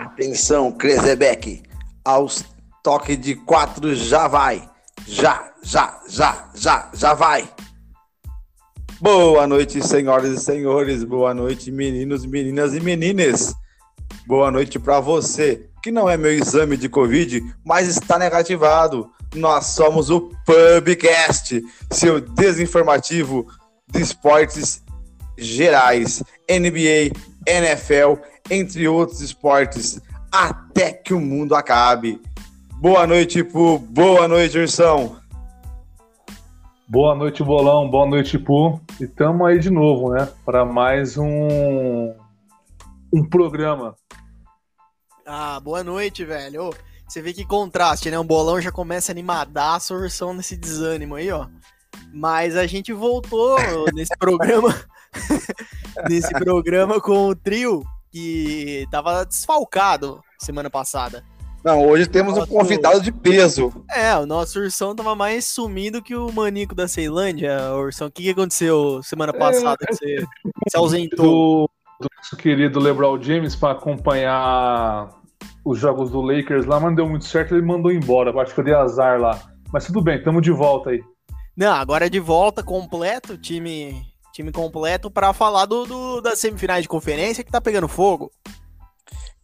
Atenção, Krezebeck. Aos toques de quatro já vai. Já, já, já, já, já vai. Boa noite, senhoras e senhores. Boa noite, meninos, meninas e meninas. Boa noite para você, que não é meu exame de Covid, mas está negativado. Nós somos o Pubcast, seu desinformativo de esportes gerais, NBA, NFL, entre outros esportes, até que o mundo acabe. Boa noite, Pu. Boa noite, Ursão. Boa noite, Bolão. Boa noite, Pu. E estamos aí de novo, né? Para mais um, um programa. Ah, boa noite, velho. Ô, você vê que contraste, né? O Bolão já começa animadaço, a Ursão nesse desânimo aí, ó. Mas a gente voltou nesse programa nesse programa com o trio que tava desfalcado semana passada. Não, hoje temos nosso... um convidado de peso. É, o nosso Ursão tava mais sumido que o Manico da Ceilândia. Ursão, o que, que aconteceu semana passada é... que você se ausentou? Do, do nosso querido LeBron James para acompanhar os jogos do Lakers lá, mas não deu muito certo, ele mandou embora. Acho que eu dei azar lá. Mas tudo bem, estamos de volta aí. Não, agora é de volta, completo, time time completo para falar do, do, das semifinais de conferência que tá pegando fogo.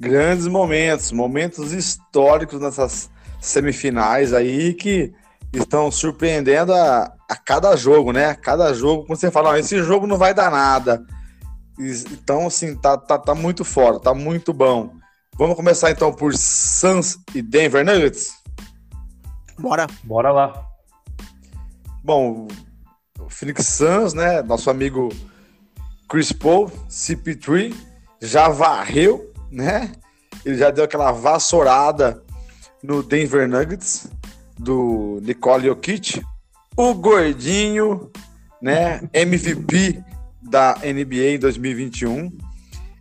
Grandes momentos, momentos históricos nessas semifinais aí que estão surpreendendo a, a cada jogo, né? A cada jogo, quando você fala, esse jogo não vai dar nada. Então, assim, tá, tá, tá muito fora, tá muito bom. Vamos começar então por Suns e Denver Nuggets? Bora. Bora lá. Bom, Phoenix Suns, né? Nosso amigo Chris Paul, CP3, já varreu, né? Ele já deu aquela vassourada no Denver Nuggets do Nicole Jokic. O gordinho, né? MVP da NBA em 2021.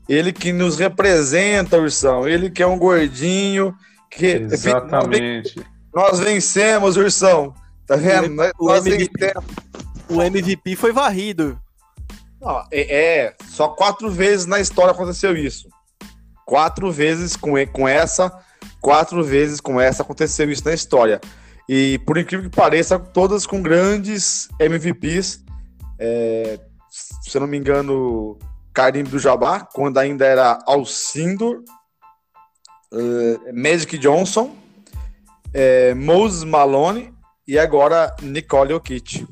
Ele que nos representa, Ursão. Ele que é um gordinho. Que Exatamente. Nós vencemos, Ursão. Tá vendo? Nós, nós vencemos o MVP foi varrido. Não, é, é, só quatro vezes na história aconteceu isso. Quatro vezes com, com essa, quatro vezes com essa aconteceu isso na história. E por incrível que pareça, todas com grandes MVPs. É, se eu não me engano, Karim do Jabá, quando ainda era Alcindor, uh, Magic Johnson, é, Moses Malone e agora Nicole Jokic.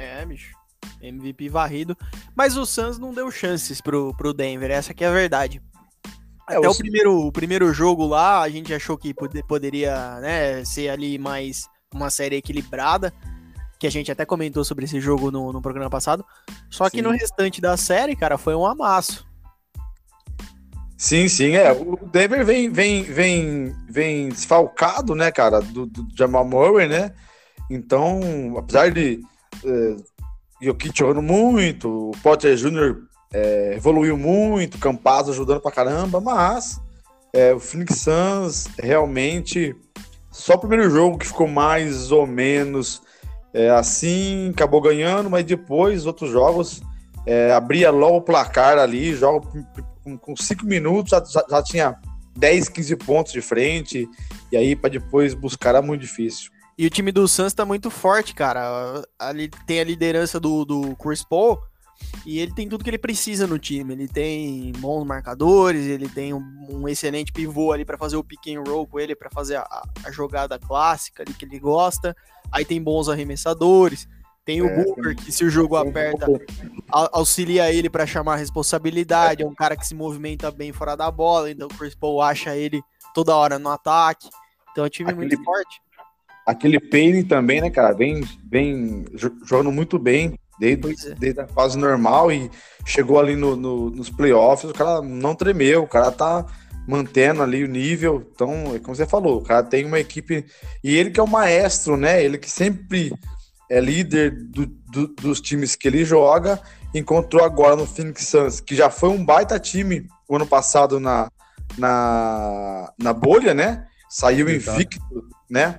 É, bicho. MVP varrido. Mas o Suns não deu chances pro, pro Denver, essa que é a verdade. É, Até o, primeiro, o primeiro jogo lá, a gente achou que poderia né, ser ali mais uma série equilibrada, que a gente até comentou sobre esse jogo no, no programa passado. Só sim. que no restante da série, cara, foi um amasso. Sim, sim, é. O Denver vem, vem, vem, vem desfalcado, né, cara, do, do Jamal Murray, né? Então, apesar de Jokic jogando muito, o Potter Jr. É, evoluiu muito, Campazzo ajudando pra caramba, mas é, o Phoenix Suns realmente só o primeiro jogo que ficou mais ou menos é, assim, acabou ganhando, mas depois outros jogos é, abria logo o placar ali, joga com, com cinco minutos já, já, já, tinha 10, 15 pontos de frente, e aí para depois buscar era muito difícil. E o time do Suns tá muito forte, cara. Ali tem a liderança do, do Chris Paul e ele tem tudo que ele precisa no time. Ele tem bons marcadores, ele tem um, um excelente pivô ali para fazer o pick and roll com ele, para fazer a, a, jogada clássica ali que ele gosta. Aí tem bons arremessadores. Tem o é, Booker, que se o jogo aperta, auxilia ele para chamar a responsabilidade. É um cara que se movimenta bem fora da bola, então o Chris Paul acha ele toda hora no ataque. Então é um time Aquele... muito forte. Aquele Payne também, né, cara? Vem, vem jogando muito bem desde, é. desde a fase normal e chegou ali no, no, nos playoffs. O cara não tremeu, o cara tá mantendo ali o nível. Então, é como você falou, o cara tem uma equipe. E ele que é o maestro, né? Ele que sempre é líder do, do, dos times que ele joga. Encontrou agora no Phoenix Suns, que já foi um baita time o ano passado na, na, na bolha, né? Saiu invicto, né?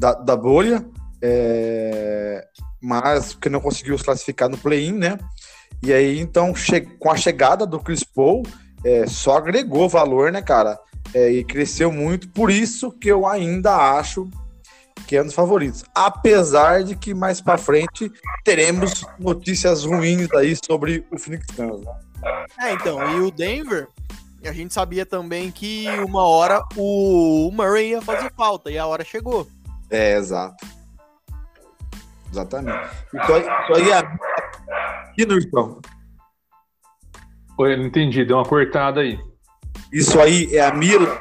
Da, da bolha, é, mas que não conseguiu se classificar no play-in, né? E aí, então, com a chegada do Chris Paul, é, só agregou valor, né, cara? É, e cresceu muito, por isso que eu ainda acho que é um dos favoritos. Apesar de que mais para frente teremos notícias ruins aí sobre o Phoenix Suns. Né? É, então, e o Denver, a gente sabia também que uma hora o Murray ia fazer falta, e a hora chegou. É, exato. Exatamente. Então, isso aí é. E no então? Oi, não entendi, deu uma cortada aí. Isso aí é a Mila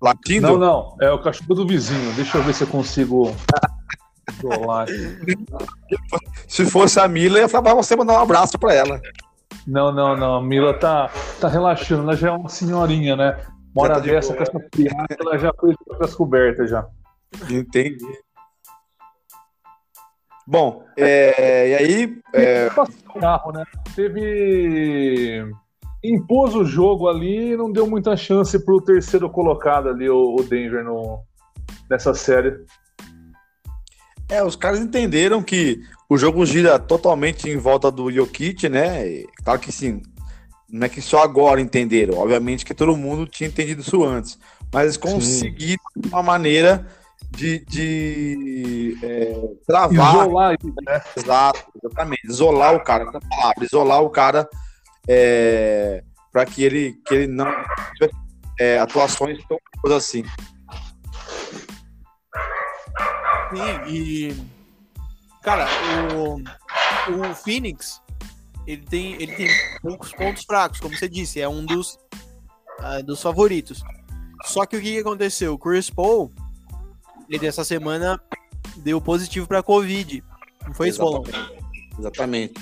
latindo? Não, não, é o cachorro do vizinho. Deixa eu ver se eu consigo. se fosse a Mila, eu ia falar pra você mandar um abraço pra ela. Não, não, não. A Mila tá, tá relaxando. Ela já é uma senhorinha, né? Mora tá dessa com essa piada, ela já foi com as cobertas já. Entendi. Bom, é, e aí. É... Carro, né? Teve. Impôs o jogo ali e não deu muita chance pro terceiro colocado ali, o, Denver, no, nessa série. É, os caras entenderam que o jogo gira totalmente em volta do Jokic, né? E, claro que sim, não é que só agora entenderam, obviamente que todo mundo tinha entendido isso antes, mas eles conseguiram sim. uma maneira de, de é, travar. Isolar né? Exato, exatamente. Isolar o cara, essa palavra, isolar o cara é, para que ele, que ele não é, atuações tão assim. Sim, e cara, o, o Phoenix ele tem, ele tem poucos pontos fracos, como você disse, é um dos, uh, dos favoritos. Só que o que aconteceu? O Chris Paul ele essa semana deu positivo para Covid. Não foi isso, Bolão? Exatamente.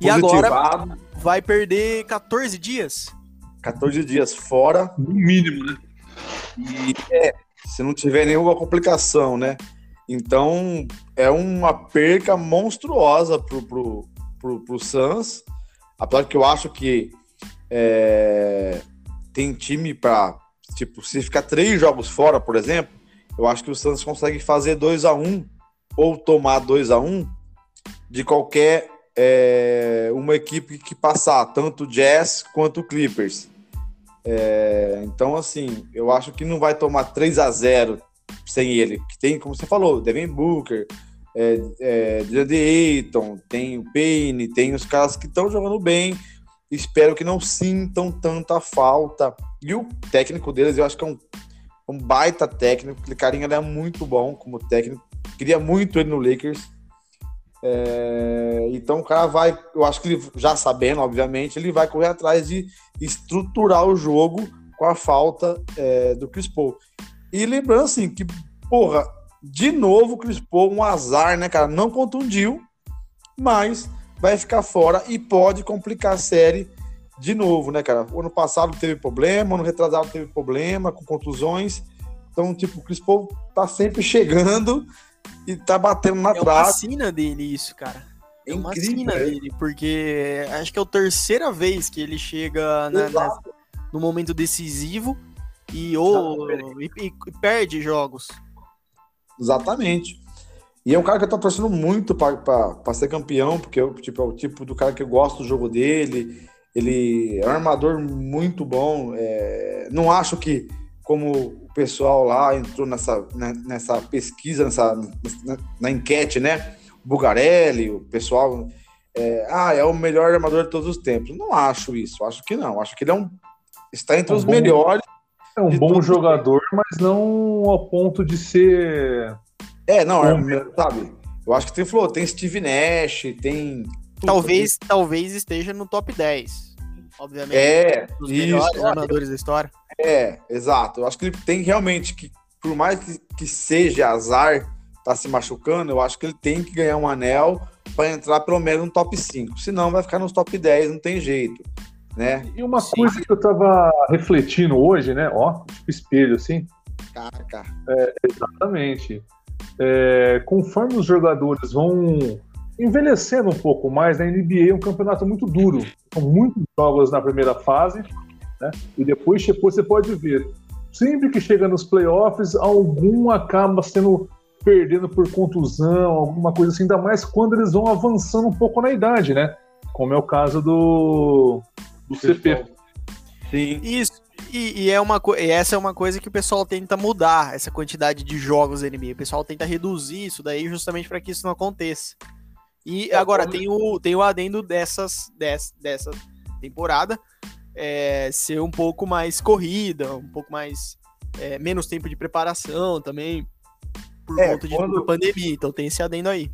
E agora vai perder 14 dias? 14 dias fora. No mínimo, né? E é, se não tiver nenhuma complicação, né? Então é uma perca monstruosa pro, pro, pro, pro Suns. Apesar que eu acho que é, tem time para tipo, se ficar três jogos fora, por exemplo, eu acho que o Santos consegue fazer 2 a 1 um, ou tomar 2 a 1 um, de qualquer é, uma equipe que passar, tanto o Jazz quanto o Clippers. É, então, assim, eu acho que não vai tomar 3 a 0 sem ele. Que tem, como você falou, Devin Booker, é, é, Ayton, tem o Payne, tem os caras que estão jogando bem. Espero que não sintam tanta falta. E o técnico deles, eu acho que é um um baita técnico. Aquele carinha é muito bom como técnico. Queria muito ele no Lakers. É, então o cara vai, eu acho que ele já sabendo, obviamente, ele vai correr atrás de estruturar o jogo com a falta é, do Chris Paul. E lembrando assim que, porra, de novo o Chris Paul, um azar, né, cara? Não contundiu, mas vai ficar fora e pode complicar a série de novo, né, cara? O ano passado teve problema, ano retrasado teve problema com contusões. Então, tipo, o Chris Paul tá sempre chegando e tá batendo na é trave. É uma sina dele isso, cara. É uma sina é. dele, porque acho que é a terceira vez que ele chega na, na, no momento decisivo e, ou, e, e, perde jogos. Exatamente. E é um cara que eu tô torcendo muito para ser campeão, porque eu, tipo, é o tipo do cara que eu gosto do jogo dele. Ele é um armador muito bom. É... Não acho que, como o pessoal lá entrou nessa, né, nessa pesquisa, nessa, na, na enquete, né? O Bugarelli, o pessoal. É... ah, é o melhor armador de todos os tempos. Não acho isso. Acho que não. Acho que ele é um. Está entre é um os bom, melhores. É um bom jogador, mas não ao ponto de ser. É, não, é, sabe? Eu acho que tem, falou, tem Steve Nash, tem Talvez, talvez esteja no top 10. Obviamente. É, os melhores armadores da história. É, exato. Eu acho que ele tem realmente que, por mais que, que seja azar tá se machucando, eu acho que ele tem que ganhar um anel para entrar pelo menos no top 5. Senão vai ficar nos top 10, não tem jeito. Né? E uma Sim. coisa que eu tava refletindo hoje, né? Ó, tipo espelho assim. Caraca. É, exatamente. É, conforme os jogadores vão envelhecendo um pouco mais, na NBA é um campeonato muito duro. São muitos jogos na primeira fase, né? E depois, depois você pode ver. Sempre que chega nos playoffs, algum acaba sendo perdendo por contusão, alguma coisa assim, ainda mais quando eles vão avançando um pouco na idade, né? Como é o caso do, do CP. Sim. Isso. E, e é uma, e essa é uma coisa que o pessoal tenta mudar, essa quantidade de jogos NBA. O pessoal tenta reduzir isso daí justamente para que isso não aconteça. E agora tem, o, tem o adendo dessas, dessa, dessa temporada é, ser um pouco mais corrida, um pouco mais. É, menos tempo de preparação também, por é, conta de quando... pandemia. Então tem esse adendo aí.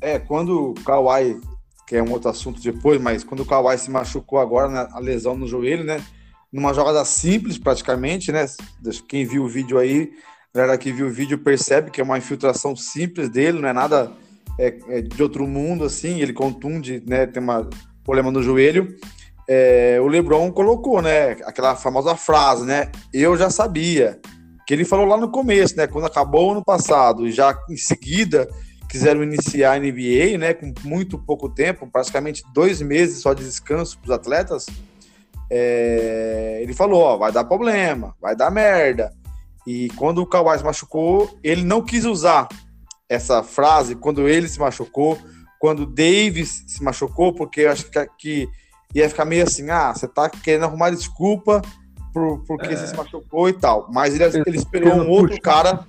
É, quando o Kawhi, que é um outro assunto depois, mas quando o Kawhi se machucou agora, na, a lesão no joelho, né? Numa jogada simples, praticamente, né? Quem viu o vídeo aí, a galera que viu o vídeo percebe que é uma infiltração simples dele, não é nada é, é de outro mundo, assim. Ele contunde, né? Tem um problema no joelho. É, o LeBron colocou, né? Aquela famosa frase, né? Eu já sabia. Que ele falou lá no começo, né? Quando acabou ano passado e já em seguida quiseram iniciar a NBA, né? Com muito pouco tempo, praticamente dois meses só de descanso para os atletas é, ele falou, ó, vai dar problema, vai dar merda. E quando o Kawhi se machucou, ele não quis usar essa frase quando ele se machucou, quando o Davis se machucou, porque eu acho que, que ia ficar meio assim, ah, você tá querendo arrumar desculpa por, porque é. você se machucou e tal. Mas ele, ele esperou um outro cara.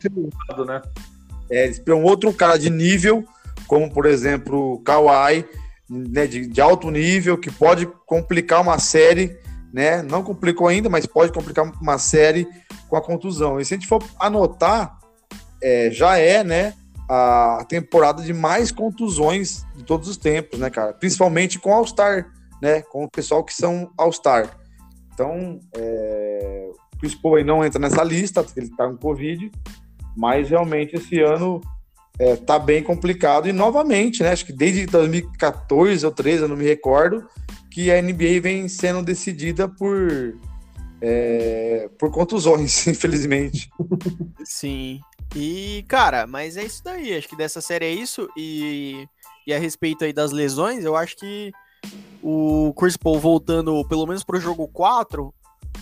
Né? É, ele esperou um outro cara de nível, como por exemplo o Kawhi, né, de, de alto nível, que pode complicar uma série né? Não complicou ainda, mas pode complicar uma série com a contusão. E se a gente for anotar, é, já é, né? A temporada de mais contusões de todos os tempos, né, cara? Principalmente com All-Star, né? Com o pessoal que são All-Star. Então, é, o Chris Paul aí não entra nessa lista, porque ele tá com Covid, mas realmente esse ano é, tá bem complicado. E novamente, né? Acho que desde 2014 ou 13, eu não me recordo, que a NBA vem sendo decidida por, é, por contusões, infelizmente. Sim. E, cara, mas é isso daí. Acho que dessa série é isso. E, e a respeito aí das lesões, eu acho que o Chris Paul voltando pelo menos pro jogo 4,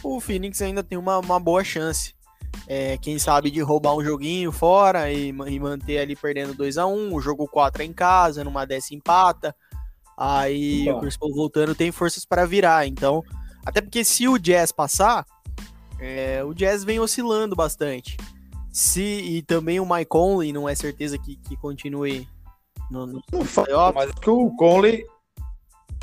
o Phoenix ainda tem uma, uma boa chance. É, quem sabe de roubar um joguinho fora e, e manter ali perdendo 2 a 1 O jogo 4 é em casa, numa dessa empata. Aí então. o Chris Paul voltando tem forças para virar. Então, até porque se o Jazz passar, é, o Jazz vem oscilando bastante. Se e também o Mike Conley não é certeza que, que continue no, no não fala, mas é que o Conley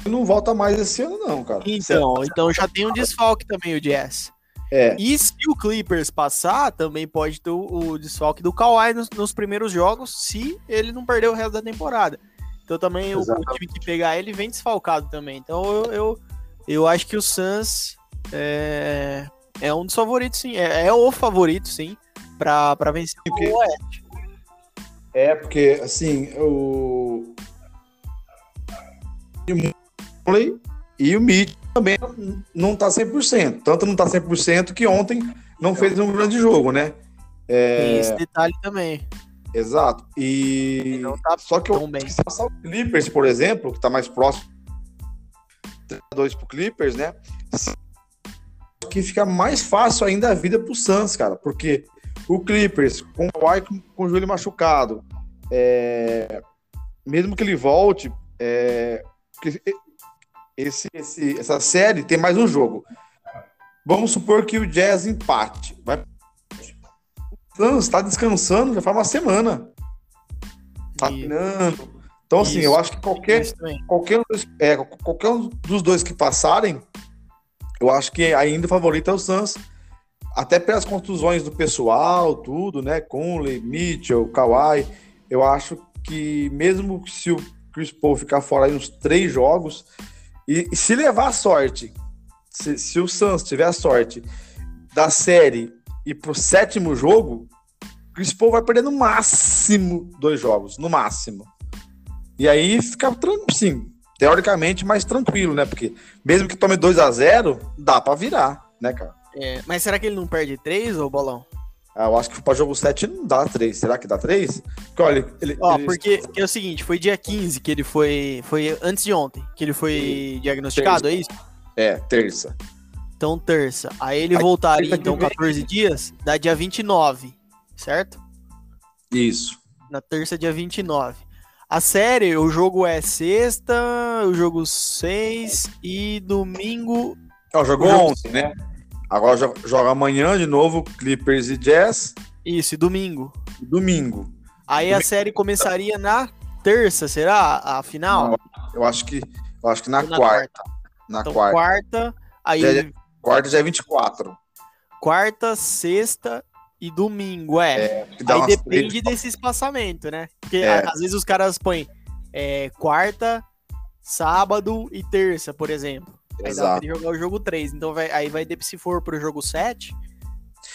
não volta mais esse ano não, cara. Então, então já tem um desfalque também o Jazz. É. E se o Clippers passar, também pode ter o, o desfalque do Kawhi nos, nos primeiros jogos, se ele não perder o resto da temporada. Então também o, o, time que pegar ele vem desfalcado também. Então eu, eu, eu acho que o Suns é, é um dos favoritos, sim. É, é o favorito, sim, para vencer porque, o Oeste. É, porque, assim, o. E o Mitch também não tá 100%. Tanto não tá 100% que ontem não fez um grande jogo, né? É... Tem esse detalhe também. Exato. E tá só que eu bem. passar o Clippers, por exemplo, que está mais próximo 2 pro Clippers, né? Que fica mais fácil ainda a vida pro Suns, cara, porque o Clippers com o Kawhi com, com o joelho machucado, é, mesmo que ele volte, é, esse, esse, essa série tem mais um jogo. Vamos supor que o Jazz empate, vai Suns está descansando já faz uma semana. Tá treinando. Então, assim, Isso. eu acho que qualquer, qualquer, é, qualquer um dos dois que passarem, eu acho que ainda o favorito é o Suns. Até pelas contusões do pessoal, tudo, né? Conley, Mitchell, Kawhi. Eu acho que mesmo se o Chris Paul ficar fora aí uns três jogos, e, e se levar a sorte, se, se o Suns tiver a sorte da série e pro sétimo jogo, Chris Paul vai perder no máximo dois jogos, no máximo. E aí fica sim, teoricamente mais tranquilo, né? Porque mesmo que tome 2 a 0 dá para virar, né, cara? É, mas será que ele não perde três ou bolão? Ah, eu acho que para jogo 7 não dá 3. Será que dá 3? Porque, olha, ele, Ó, ele... porque é o seguinte, foi dia 15 que ele foi. Foi antes de ontem que ele foi diagnosticado, terça. é isso? É, terça. Então, terça. Aí ele voltaria, então, 14 dias, dá dia 29, certo? Isso. Na terça, dia 29. A série, o jogo é sexta, o jogo 6 e domingo Ó, jogou ontem, né? Agora joga amanhã de novo Clippers e Jazz. Isso, e domingo. Domingo. Aí domingo. a série começaria na terça, será? A final? Não, eu acho que eu acho que na, na quarta. Na Então, quarta. quarta, aí Já é- Quarta já é 24. quarta, sexta e domingo, é. Dá aí depende três- desse espaçamento, né? Porque É. às vezes os caras põem é, quarta, sábado e terça, por exemplo. Aí dá Exato. pra ele jogar o jogo 3. Então vai, aí vai, se for pro jogo 7,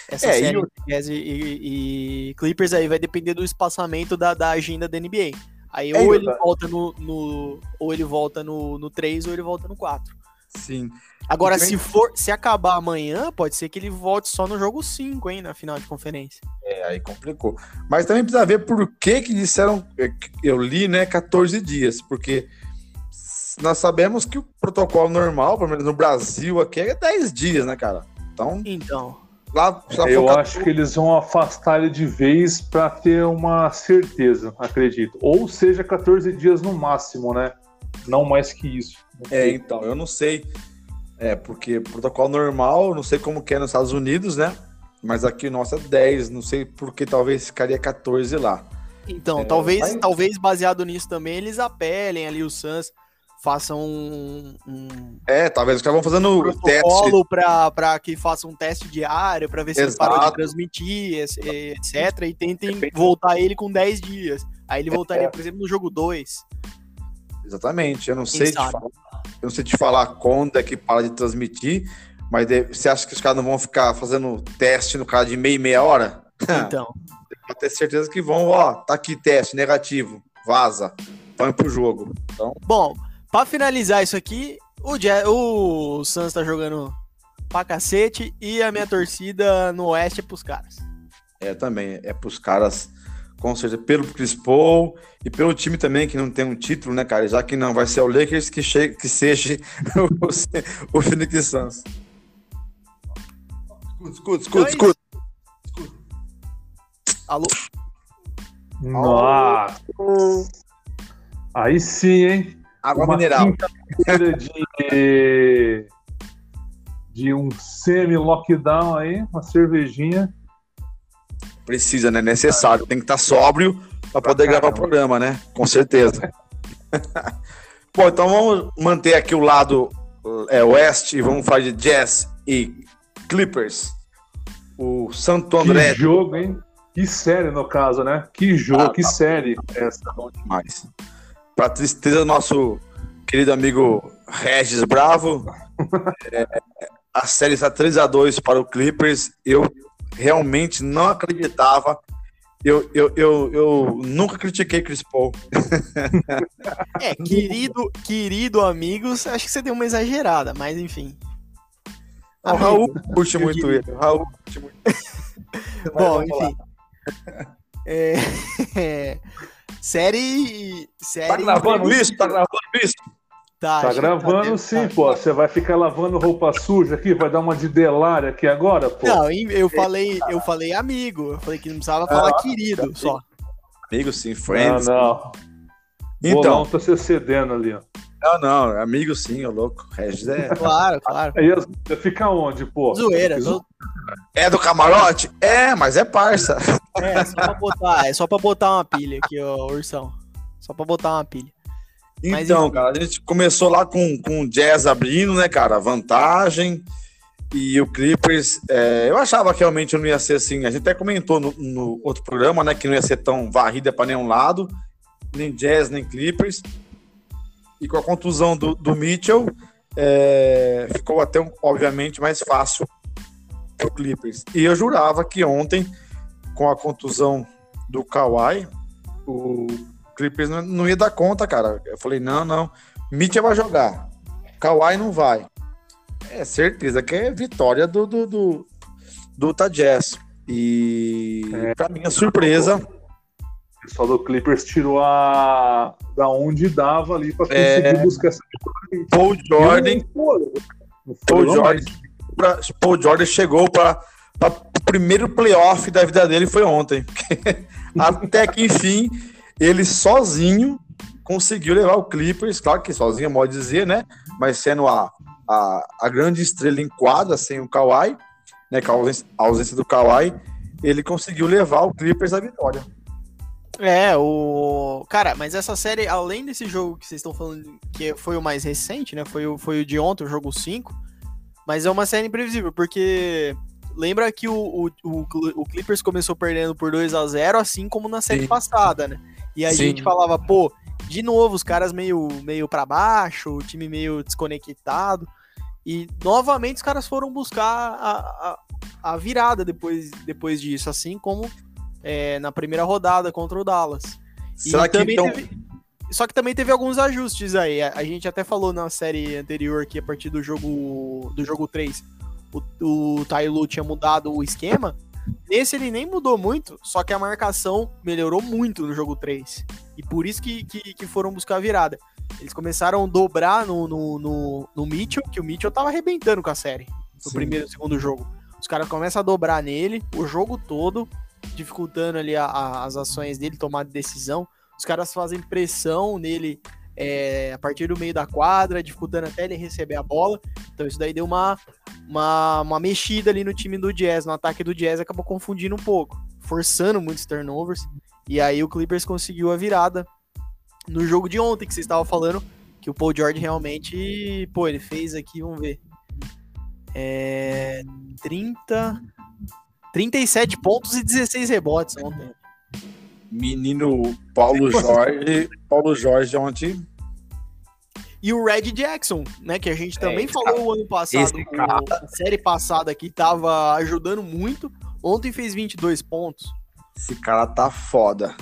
essa É, série e, e- e Clippers aí vai depender do espaçamento da, da agenda da NBA. Aí É, ou ele volta no, no- ou ele volta no, no 3 ou ele volta no 4. Sim. Agora, E também- se for, se acabar amanhã, pode ser que ele volte só no jogo 5, hein, na final de conferência. É, aí complicou. Mas também precisa ver por que que disseram, é, eu li, né, 14 dias, porque nós sabemos que o protocolo normal, pelo menos no Brasil aqui, é 10 dias, né, cara? Então, Então, lá só Eu acho que eles vão afastar ele de vez para ter uma certeza, acredito. Ou seja, 14 dias no máximo, né? Não mais que isso. É, então, eu não sei. É, porque protocolo normal, não sei como que é nos Estados Unidos, né? Mas aqui, nossa, é 10. Não sei por que talvez ficaria 14 lá. então É, talvez, mas- talvez baseado nisso também, eles apelem ali o Suns, façam um, um É, talvez os caras vão fazendo o teste. protocolo pra, pra que façam um teste diário, pra ver se ele Exato. parou de transmitir, etc. E tentem voltar ele com 10 dias. Aí ele voltaria, por exemplo, no jogo 2. Exatamente. Eu não Quem sei te falar. Eu não sei te falar quando é que para de transmitir, mas você acha que os caras não vão ficar fazendo teste no cara de meia e meia hora? Então, Pode ter certeza que vão, ó, tá aqui teste negativo, vaza, põe pro jogo. Então, bom, pra finalizar isso aqui, o, Ja- o Suns tá jogando pra cacete e a minha torcida no Oeste é pros caras. é também, é pros caras, com certeza, pelo Chris Paul e pelo time também que não tem um título, né, cara? Já que não vai ser o Lakers, que, que seja o, o Phoenix Suns. Escuta, escuta, escuta, Então é escuta. Alô? Nossa. Aí sim, hein? Água Uma mineral. de, de um semi-lockdown aí, uma cervejinha. Precisa, né? Necessário. Tem que estar sóbrio para poder gravar o programa, né? Com certeza. Bom, então vamos manter aqui o lado é, oeste e vamos falar de Jazz e Clippers. O Santo André Que jogo, hein? Que série, no caso, né? Que jogo, Ah, que tá. série essa. bom demais. Para tristeza do nosso querido amigo Regis Bravo, é, a série está 3 a 2 para o Clippers. Eu realmente não acreditava. Eu, eu, eu, eu nunca critiquei Chris Paul. É, querido, querido amigos, acho que você deu uma exagerada, mas enfim. O Raul curte muito ele. O Raul curte muito. Bom, enfim. É, é, série. série Tá gravando isso? Tá gravando isso? Tá, Tá gravando tá- sim, tá- pô. Você vai ficar lavando roupa suja aqui? Vai dar uma de delária aqui agora, pô? Não, eu falei, eu falei amigo. Eu falei que não precisava falar querido só. Amigo, sim, não, friends. não. Então, Bolão tá se cedendo ali, ó. não, não, amigo sim, ô louco. Regis é. Claro, claro. Aí as- fica onde, pô? Zoeira. tô- É do camarote? É, mas é parça. É, só pra botar, é só pra botar uma pilha aqui, ó, Ursão. Só pra botar uma pilha. Mas, Então, enfim. cara, a gente começou lá com, com o Jazz abrindo, né, cara? Vantagem. E o Clippers, é, eu achava que realmente não ia ser assim. A gente até comentou no, no outro programa, né, que não ia ser tão varrida para nenhum lado, nem Jazz, nem Clippers. E com a contusão do, do Mitchell, é, ficou até, obviamente, mais fácil para o Clippers. E eu jurava que ontem, com a contusão do Kawhi, o Clippers não, ia dar conta, cara. Eu falei, não, não. Mitchell vai jogar. Kawhi não vai. É certeza que é vitória do, do, do, do Utah Jazz. E É. pra minha surpresa, pessoal do Clippers tirou a. da onde dava ali pra conseguir É. buscar essa. Paul Jordan, não Paul Jordan, pra- Paul Jordan chegou para o primeiro playoff da vida dele foi ontem. Até que enfim, ele sozinho conseguiu levar o Clippers, claro que sozinho é modo de dizer, né? Mas sendo a a, a grande estrela em quadra sem o Kawhi, né, com a ausência, a ausência do Kawhi, ele conseguiu levar o Clippers à vitória. É, o. Cara, mas essa série, além desse jogo que vocês estão falando, que foi o mais recente, né? Foi o, foi o de ontem, o jogo 5. Mas é uma série imprevisível, porque lembra que o, o, o, Clippers começou perdendo por 2 a 0 assim como na série Sim. passada, né? E a Sim. gente falava, pô, de novo, os caras meio, meio para baixo, o time meio desconectado. E novamente os caras foram buscar a, a, a virada depois, depois disso, assim como é, na primeira rodada contra o Dallas. Será e que então... teve... Só que também teve alguns ajustes aí. A, a, gente até falou na série anterior que a partir do jogo do jogo 3, o, o Tailu tinha mudado o esquema. Nesse ele nem mudou muito, só que a marcação melhorou muito no jogo 3. E por isso que, que, que foram buscar a virada. Eles começaram a dobrar no, no, no, no Mitchell, que o Mitchell tava arrebentando com a série. No Sim. primeiro e segundo jogo. Os caras começam a dobrar nele o jogo todo, dificultando ali a, a, as ações dele, tomar decisão. Os caras fazem pressão nele é, a partir do meio da quadra, dificultando até ele receber a bola. Então isso daí deu uma, uma, uma mexida ali no time do Jazz, no ataque do Jazz, acabou confundindo um pouco, forçando muitos turnovers. E aí o Clippers conseguiu a virada no jogo de ontem que vocês estavam falando, que o Paul George realmente, pô, ele fez aqui, vamos ver. É, 30 37 pontos e 16 rebotes ontem. Menino Paulo Jorge, Paulo Jorge ontem. E o Red Jackson, né, que a gente também é, falou o ano passado, cara... a série passada que tava ajudando muito, ontem fez 22 pontos. Esse cara tá foda.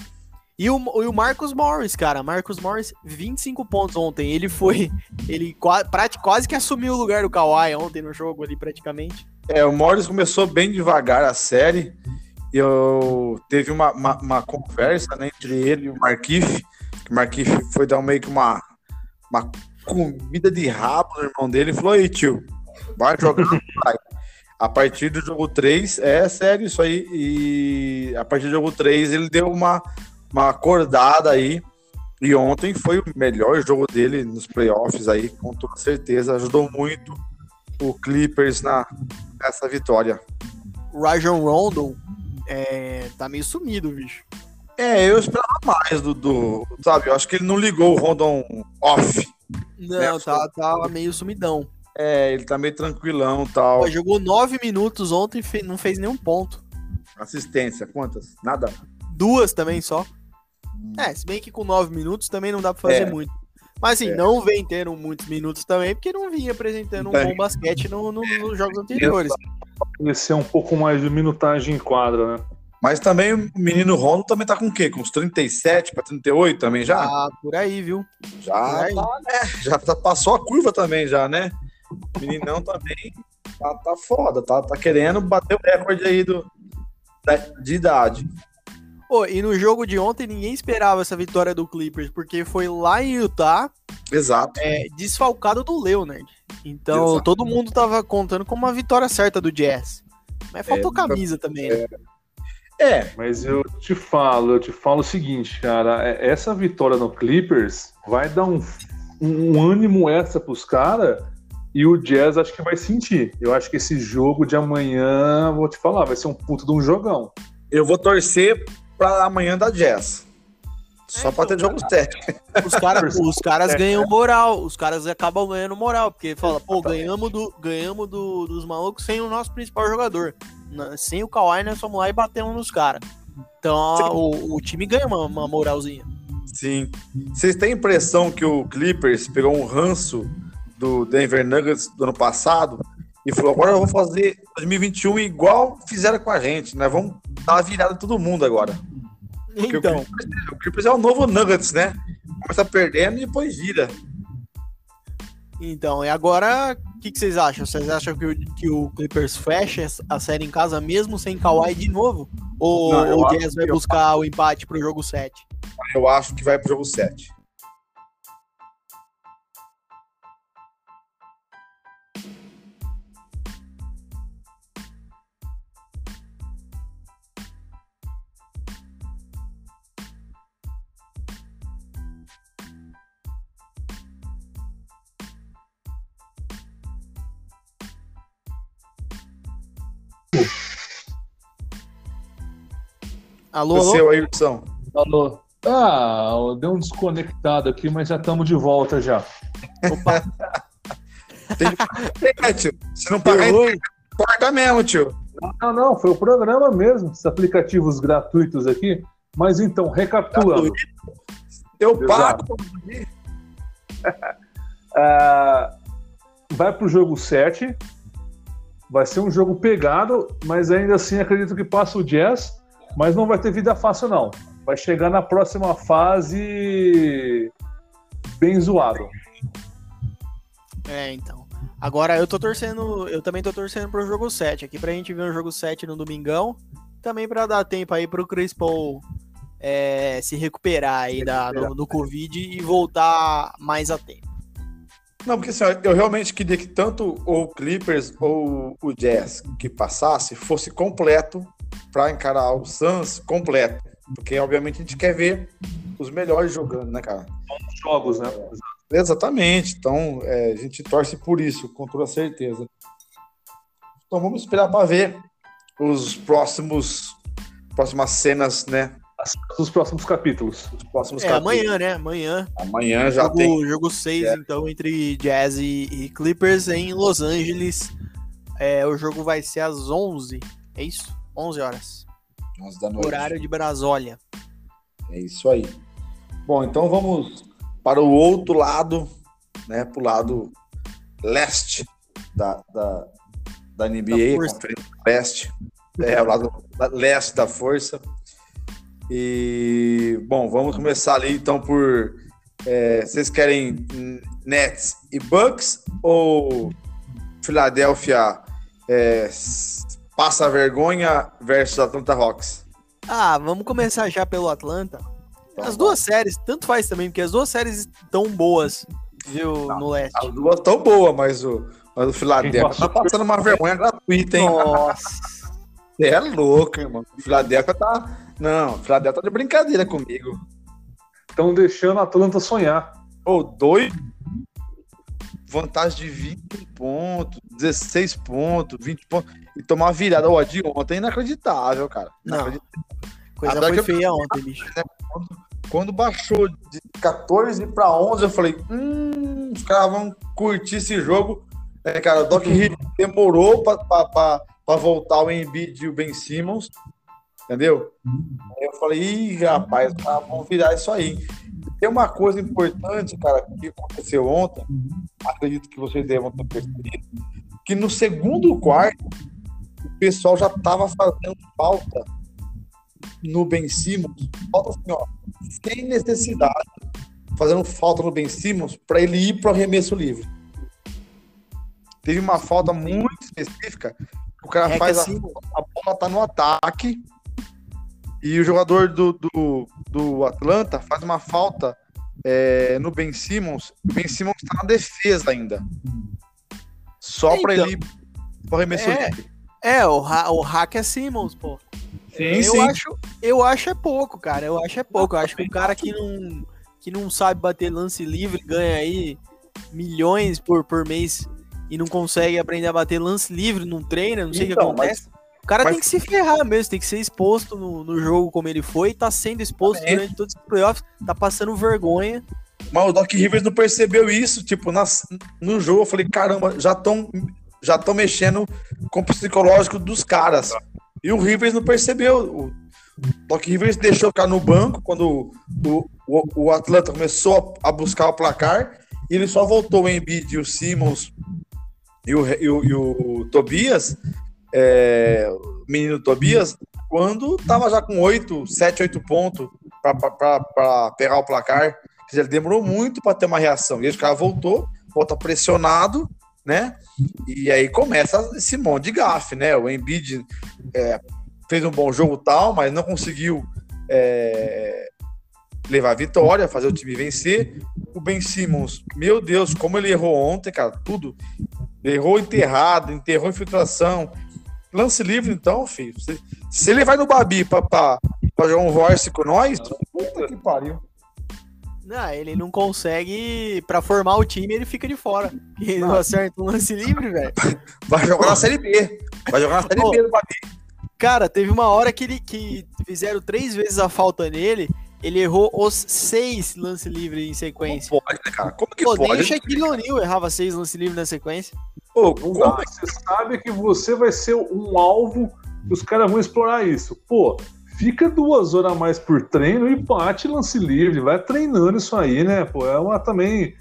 E o, e o Marcos Morris, cara, Marcos Morris, 25 pontos ontem. Ele foi. Ele quase, quase que assumiu o lugar do Kawhi ontem no jogo ali, praticamente. É, o Morris começou bem devagar a série. Eu teve uma, uma, uma conversa né, entre ele e o Marquif. Que o Marquif foi dar meio que uma, uma comida de rabo no irmão dele e falou: Ei, tio, vai jogar. vai. A partir do jogo 3, é sério isso aí. E a partir do jogo 3, ele deu uma, uma acordada aí. E ontem foi o melhor jogo dele nos playoffs aí, com toda certeza. Ajudou muito o Clippers na, nessa vitória. Rajon Rondo é, tá meio sumido, bicho. É, eu esperava mais do, do, Sabe, eu acho que ele não ligou o Rondon off. Não, né? tá, tá meio sumidão. É, ele tá meio tranquilão e tal. Pô, jogou nove minutos ontem e não fez nenhum ponto. Assistência, quantas? Nada? Duas também só. É, se bem que com nove minutos também não dá pra fazer é. muito. Mas assim, é. não vem tendo muitos minutos também, porque não vinha apresentando um bom basquete no, no, nos jogos anteriores. É um pouco mais de minutagem em quadra, né? Mas também o menino Rondo também tá com o quê? Com uns 37 para 38 também já? Ah, por aí, viu? Já aí. Tá, né? Já tá, passou a curva também já, né? O meninão também tá, tá foda, tá, tá querendo bater o recorde aí do, de idade. Pô, e no jogo de ontem ninguém esperava essa vitória do Clippers, porque foi lá em Utah. Exato. É, desfalcado do Leonard. Então Exato. todo mundo tava contando como uma vitória certa do Jazz. Mas faltou é, camisa também, né? É, é, mas eu te falo, eu te falo o seguinte, cara, é, essa vitória no Clippers vai dar um, um ânimo extra pros caras e o Jazz acho que vai sentir. Eu acho que esse jogo de amanhã, vou te falar, vai ser um puto de um jogão. Eu vou torcer para amanhã da Jazz. Só é, para ter jogo técnico. Os, cara, os caras ganham moral, os caras acabam ganhando moral, porque fala, pô, ganhamos, do, ganhamos do, dos malucos sem o nosso principal jogador. Sem o Kawhi, nós fomos lá e batemos nos caras. Então o, o, time ganha uma, uma moralzinha. Sim. Vocês têm a impressão que o Clippers pegou um ranço do Denver Nuggets do ano passado e falou: agora eu vou fazer 2021 igual fizeram com a gente, né? Vamos dar uma virada todo mundo agora. Então. O Clippers, o Clippers, é o novo Nuggets, né? Começa perdendo e depois vira. Então, e agora, o que, que, vocês acham? Vocês acham que o, que o, Clippers fecha a série em casa mesmo sem Kawhi de novo? Ou Não, o Jazz vai buscar o empate pro jogo 7? Eu acho que vai pro jogo 7. Alô, alô? Seu aí, Wilson. Alô. Ah, deu um desconectado aqui, mas já estamos de volta já. Opa, É, tio. Se não pagar, corta mesmo, tio. Não, não, foi o programa mesmo, esses aplicativos gratuitos aqui. Mas então, recapitulando. Eu pago. Ah, vai pro jogo 7. Vai ser um jogo pegado, mas ainda assim acredito que passa o Jazz, mas não vai ter vida fácil, não. Vai chegar na próxima fase bem zoado. É, então. Agora eu tô torcendo, eu também tô torcendo pro jogo 7 aqui pra gente ver o jogo 7 no domingão. Também pra dar tempo aí pro Chris Paul é, se recuperar aí da, do, do Covid e voltar mais a tempo. Não, porque assim, eu realmente queria que tanto o Clippers ou o Jazz que passasse fosse completo para encarar o Suns completo. Porque, obviamente, a gente quer ver os melhores jogando, né, cara? Jogos, né? Exatamente. Então, é, a gente torce por isso, com toda certeza. Então, vamos esperar para ver os próximos próximas cenas, né? Dos próximos capítulos. Os próximos É, capítulos. amanhã, né? Amanhã. Amanhã já jogo, tem. jogo 6, É. então, entre Jazz e, e Clippers em Los Angeles. É, o jogo vai ser às 11. É isso? 11 horas. 11 da noite. Horário de Brasólia. É isso aí. Bom, então vamos para o outro lado, né? Para o lado leste da, da, da NBA, Da. Conferência Leste. É, o lado leste da força. E, bom, vamos começar ali então por. é, vocês querem Nets e Bucks ou Filadélfia é, passa vergonha versus Atlanta Hawks? Ah, vamos começar já pelo Atlanta. Então, As duas séries, tanto faz também, porque as duas séries estão boas, viu, Não, no leste. As duas tão boas, mas o, mas o Philadelphia tá passando uma vergonha gratuita, hein? Nossa. Você é louco, irmão. O Philadelphia tá. Não, o Philadelphia tá de brincadeira comigo. Estão deixando a Atlanta sonhar. Ô, dois. Vantagem de 20 pontos, 16 pontos, 20 pontos. E tomar uma virada. Ó, de ontem é inacreditável, cara. Não. Inacreditável. Coisa Apesar foi que eu- feia ontem, bicho. Quando baixou de 14 para 11, eu falei: hum, os caras vão curtir esse jogo. É, cara, o Doc Rivers demorou para voltar o Embiid e o Ben Simmons, entendeu? Aí eu falei: ih, rapaz, os caras vão virar isso aí. Tem uma coisa importante, cara, que aconteceu ontem, acredito que vocês devam ter percebido, que no segundo quarto, o pessoal já estava fazendo falta no Ben Simmons, falta assim, ó, sem necessidade, fazendo falta no Ben Simmons para ele ir para o arremesso livre. Teve uma falta muito específica, o cara É faz a, assim- a bola tá no ataque e o jogador do, do, do Atlanta faz uma falta é, no Ben Simmons, o Ben Simmons tá na defesa ainda. Só para Então, ele ir pro arremesso é, livre. É, o, ha o hack é Simmons, pô. eu acho, eu acho é pouco, cara. Eu acho é pouco. Eu acho que um cara que não, que não sabe bater lance livre ganha aí milhões por, por mês e não consegue aprender a bater lance livre, não treina, não sei o que Então, acontece. O cara mas- tem que se ferrar mesmo, tem que ser exposto no, no jogo como ele foi, tá sendo exposto Também. durante todos os playoffs, tá passando vergonha. Mas o Doc Rivers não percebeu isso, tipo, nas, no jogo eu falei, caramba, já estão já tão mexendo com o psicológico dos caras. E o Rivers não percebeu. O Doc Rivers deixou ficar no banco quando o, o, o Atlanta começou a, a buscar o placar e ele só voltou o Embiid e o Simmons e o, e o, e o Tobias, é, menino Tobias, quando tava já com 8, 7, 8 pontos para pegar o placar. Quer dizer, ele demorou muito para ter uma reação. E aí o cara voltou, volta pressionado, né? E aí começa esse monte de gafe, né? O Embiid é, fez um bom jogo tal, mas não conseguiu é, levar a vitória, fazer o time vencer. O Ben Simmons, meu Deus, como ele errou ontem, cara, tudo. Errou enterrado, enterrou infiltração. Lance livre, então, filho. Se, se ele vai no Babi pra, pra, pra jogar um voice com nós, puta que pariu. Não, ele não consegue, pra formar o time, ele fica de fora. Ele não acerta um lance livre, velho. Vai jogar na Série B. Vai jogar na Série. B do Babi. Cara, teve uma hora que ele que fizeram três vezes a falta nele, ele errou os seis lance livre em sequência. Como pode, né, cara? Como que Pô, nem pode? o Shaquille O'Neal errava seis lance livre na sequência. Pô, Não como dá. Você sabe que você vai ser um alvo e os caras vão explorar isso. Pô, fica duas horas a mais por treino e bate lance livre. Vai treinando isso aí, né? Pô, é uma também.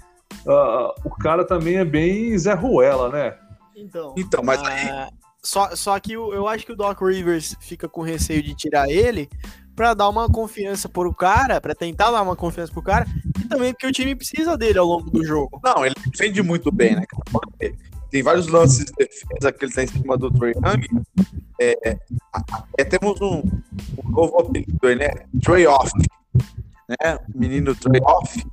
ah, o cara também é bem Zé Ruela, né? Então, Então, mas aí. ah, só, só que eu, eu acho que o Doc Rivers fica com receio de tirar ele pra dar uma confiança pro cara, pra tentar dar uma confiança pro cara, e também porque o time precisa dele ao longo do jogo. Não, ele defende muito bem, né? cara? Tem vários lances de defesa que ele tá em cima do Trey Young. É, é, é, temos um, um novo apelido né? Trey Off. Né? O menino Trey Off.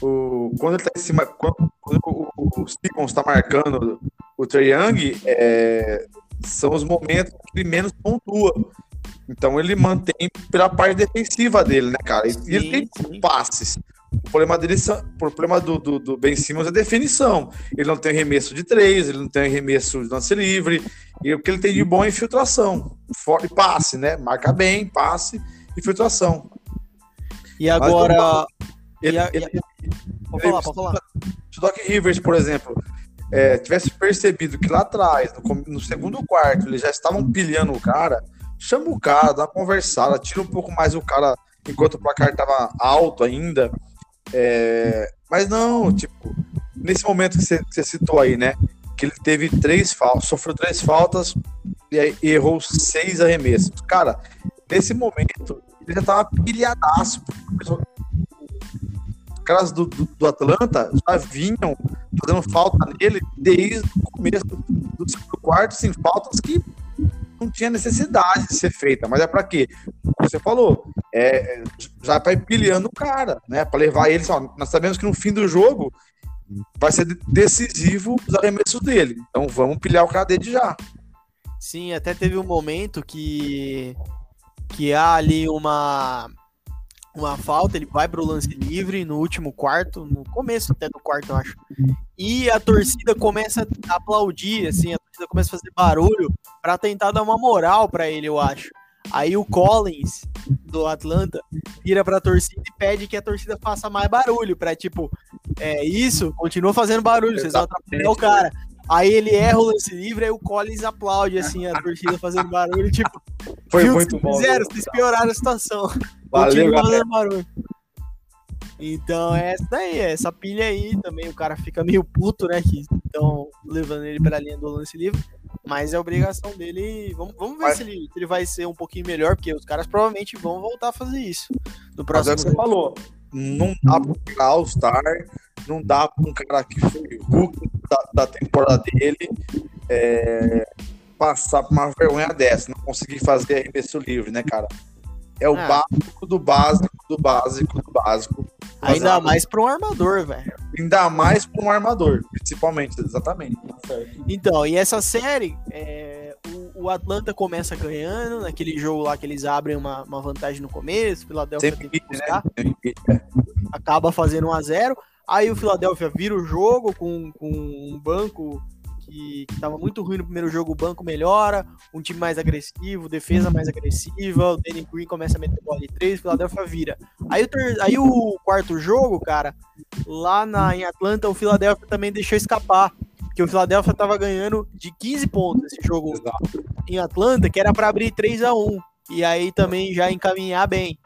O, quando ele tá em cima. Quando, quando o, o Stevens tá marcando o Trey Young, é, são os momentos que ele menos pontua. Então ele mantém pela parte defensiva dele, né, cara? E, ele tem sim. passes. O problema dele, o problema do, do, do Ben Simmons é a definição. Ele não tem arremesso de três, ele não tem arremesso de lance livre. E o que ele tem de bom é infiltração. For- e passe, né? Marca bem, passe, infiltração. E agora. Ele, E a- ele- Pode falar, pode falar. se o Doc Rivers, por exemplo, é, tivesse percebido que lá atrás, no, no segundo quarto, eles já estavam pilhando o cara, chama o cara, dá uma conversada, tira um pouco mais o cara enquanto o placar estava alto ainda. É, mas não, tipo, nesse momento que você, citou aí, né? Que ele teve três faltas, sofreu três faltas e, errou seis arremessos. Cara, nesse momento, ele já tava pilhadaço. Os caras do, do, do Atlanta já vinham fazendo falta nele desde o começo do, do segundo quarto, assim, faltas que não tinha necessidade de ser feita. Mas é para quê? Você falou, é, já vai pilhando o cara, né? Para levar ele. Só, nós sabemos que no fim do jogo vai ser decisivo os arremessos dele. Então vamos pilhar o cara dele já. Sim, até teve um momento que que há ali uma uma falta, ele vai pro lance livre no último quarto, no começo até do quarto, eu acho. E a torcida começa a aplaudir, assim, a torcida começa a fazer barulho pra tentar dar uma moral pra ele, eu acho. Aí o Collins do Atlanta vira pra torcida e pede que a torcida faça mais barulho, pra tipo, é isso, continua fazendo barulho, vocês vão atrapalhar o cara. Aí ele erra o lance livre, aí o Collins aplaude, assim, a torcida fazendo barulho, tipo, Foi muito bom. fizeram, vocês pioraram a situação. Valeu, galera. fazendo barulho. Então é essa daí, é essa pilha aí também, o cara fica meio puto, né, que estão levando ele pra linha do lance livre, mas é obrigação dele, vamos, vamos ver Mas- se, ele, se ele vai ser um pouquinho melhor, porque os caras provavelmente vão voltar a fazer isso no Mas é próximo o que você falou. Não dá pra um All-Star, não dá pra um cara que foi Hulk da, da temporada dele é, passar por uma vergonha dessa, não conseguir fazer arremesso livre, né, cara? É o Ah. básico do básico, do básico, do básico. Ainda ah, mais pra um armador, velho. Ainda mais pra um armador, principalmente, exatamente. Então, e essa série, é, o, o Atlanta começa ganhando, naquele jogo lá que eles abrem uma, uma vantagem no começo, o Philadelphia Sempre tem que né? buscar, Sempre, acaba fazendo 1 a 0 Aí o Philadelphia vira o jogo com, com um banco que, que tava muito ruim no primeiro jogo, o banco melhora, um time mais agressivo, defesa mais agressiva, o Danny Green começa a meter bola de três, o Philadelphia vira. Aí o, aí o quarto jogo, cara, lá na, em Atlanta, o Philadelphia também deixou escapar. Porque o Philadelphia tava ganhando de 15 pontos esse jogo Exato. em Atlanta, que era para abrir 3 a 1 E aí também já encaminhar bem.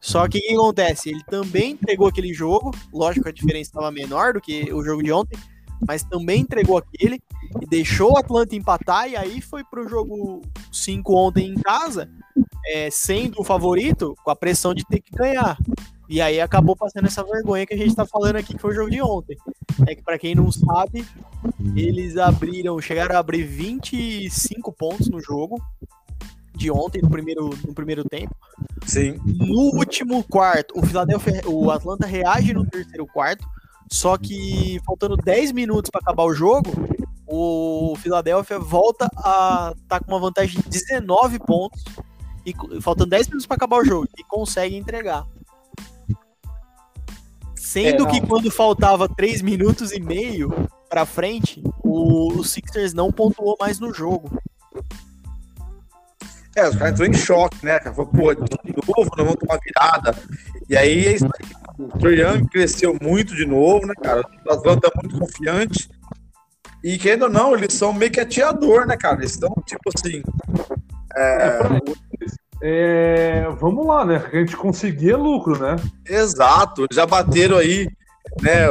Só que o que acontece? Ele também entregou aquele jogo. Lógico a diferença estava menor do que o jogo de ontem, mas também entregou aquele e deixou o Atlanta empatar. E aí foi pro jogo 5 ontem em casa, é, sendo o favorito, com a pressão de ter que ganhar. E aí acabou passando essa vergonha que a gente tá falando aqui, que foi o jogo de ontem. É que, para quem não sabe, eles abriram, chegaram a abrir 25 pontos no jogo de ontem, no primeiro, no primeiro tempo. Sim. No último quarto, o Philadelphia, o Atlanta reage no terceiro quarto, só que faltando 10 minutos para acabar o jogo, o Philadelphia volta a estar com uma vantagem de 19 pontos e faltando 10 minutos para acabar o jogo e consegue entregar. Sendo É, que quando faltava 3 minutos e meio para frente, o, o Sixers não pontuou mais no jogo. É, os caras entrou em choque, né? Cara? Falou, pô, de novo, não vamos tomar virada. E aí, é isso aí. o Trae Young cresceu muito de novo, né, cara? O Atlanta é muito confiante. E querendo ou não, eles são meio que atirador, né, cara? Eles estão, tipo assim. É, é, vamos lá, né? A gente conseguia lucro, né? Exato, já bateram aí, né?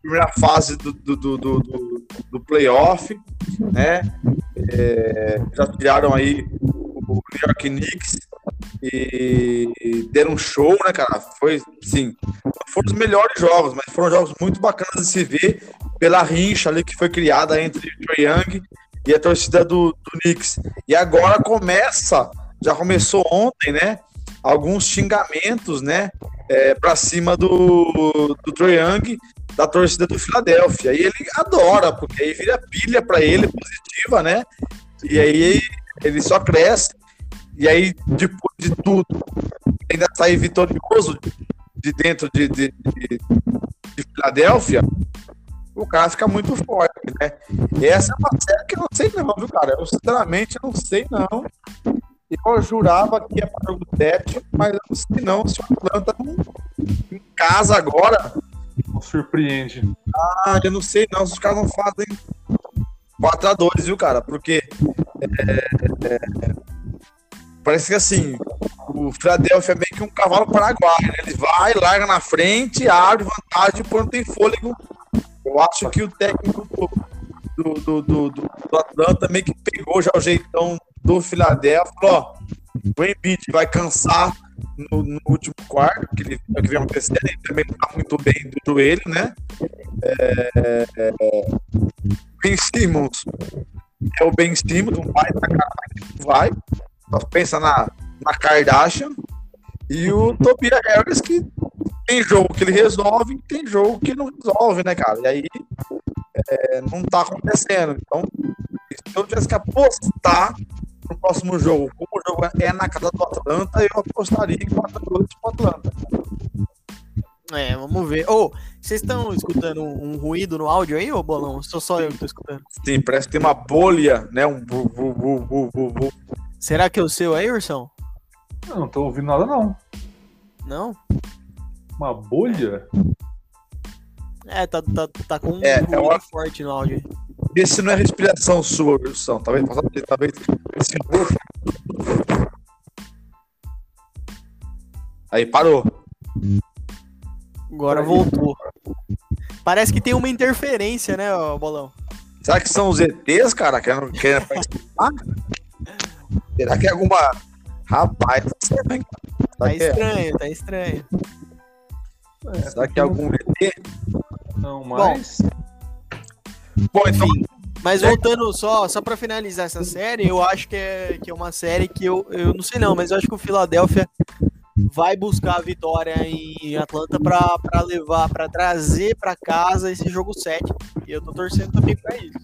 Primeira fase do, do, do, do, do playoff, né? É, já tiraram aí o New York Knicks e deram um show, né, cara? Foi, sim, foram os melhores jogos, mas foram jogos muito bacanas de se ver pela rincha ali que foi criada entre o Trae Young e a torcida do, do Knicks. E agora começa, já começou ontem, né? Alguns xingamentos, né? É, para cima do, do Trae Young, da torcida do Filadélfia. E ele adora, porque aí vira pilha para ele positiva, né? E aí ele só cresce. E aí, depois de tudo, ainda sair vitorioso de dentro de, de, de, de Filadélfia, o cara fica muito forte, né? E essa é uma série que eu não sei não, viu, cara? Eu sinceramente não sei não. Eu jurava que ia para o 7, mas eu não se o Atlanta não, em casa agora. Não surpreende. Ah, eu não sei não, se os caras não fazem 4 a 2 viu, cara? Porque é, é, parece que assim, o Philadelphia é meio que um cavalo paraguaio, né? Ele vai, larga na frente, abre vantagem, quando não tem fôlego eu acho que o técnico do, do, do, do, Atlanta meio que pegou já o jeitão do Philadelphia, ó, o Embiid vai cansar no, no, último quarto, que ele é que vem acontecendo, ele também tá muito bem do joelho, né? É, é, ben Simmons é o Ben Simmons, cara vai, só pensa na, na Kardashian, e o Tobias Harris que tem jogo que ele resolve tem jogo que não resolve, né, cara? E aí é, não tá acontecendo. Então, se eu tivesse que apostar no próximo jogo, como o jogo é na casa do Atlanta, eu apostaria em 4 gols pro Atlanta. É, vamos ver. Ô, oh, vocês estão escutando um, um, ruído no áudio aí, ô Bolão? Sou só eu que tô escutando. Sim, parece que tem uma bolha, né? Um bu, bu, bu, bu, bu, bu. Será que é o seu aí, Ursão? Não, não tô ouvindo nada, não. Não? Uma bolha? É, tá, tá, tá com um é, é uma... forte no áudio. Esse não é respiração sua, Wilson. Talvez, talvez esse Aí parou. Agora voltou. Parece que tem uma interferência, né, Bolão? Será que são os ETs, cara, que querem participar? Será que é alguma. Rapaz, tá estranho, é? tá estranho. É, Será que é algum ET? Não, mas. Bom, então. Enfim, mas voltando só, só para finalizar essa série, eu acho que é, que é uma série que eu, eu não sei não, mas eu acho que o Philadelphia vai buscar a vitória em Atlanta para levar, para trazer para casa esse jogo 7. E eu tô torcendo também para isso.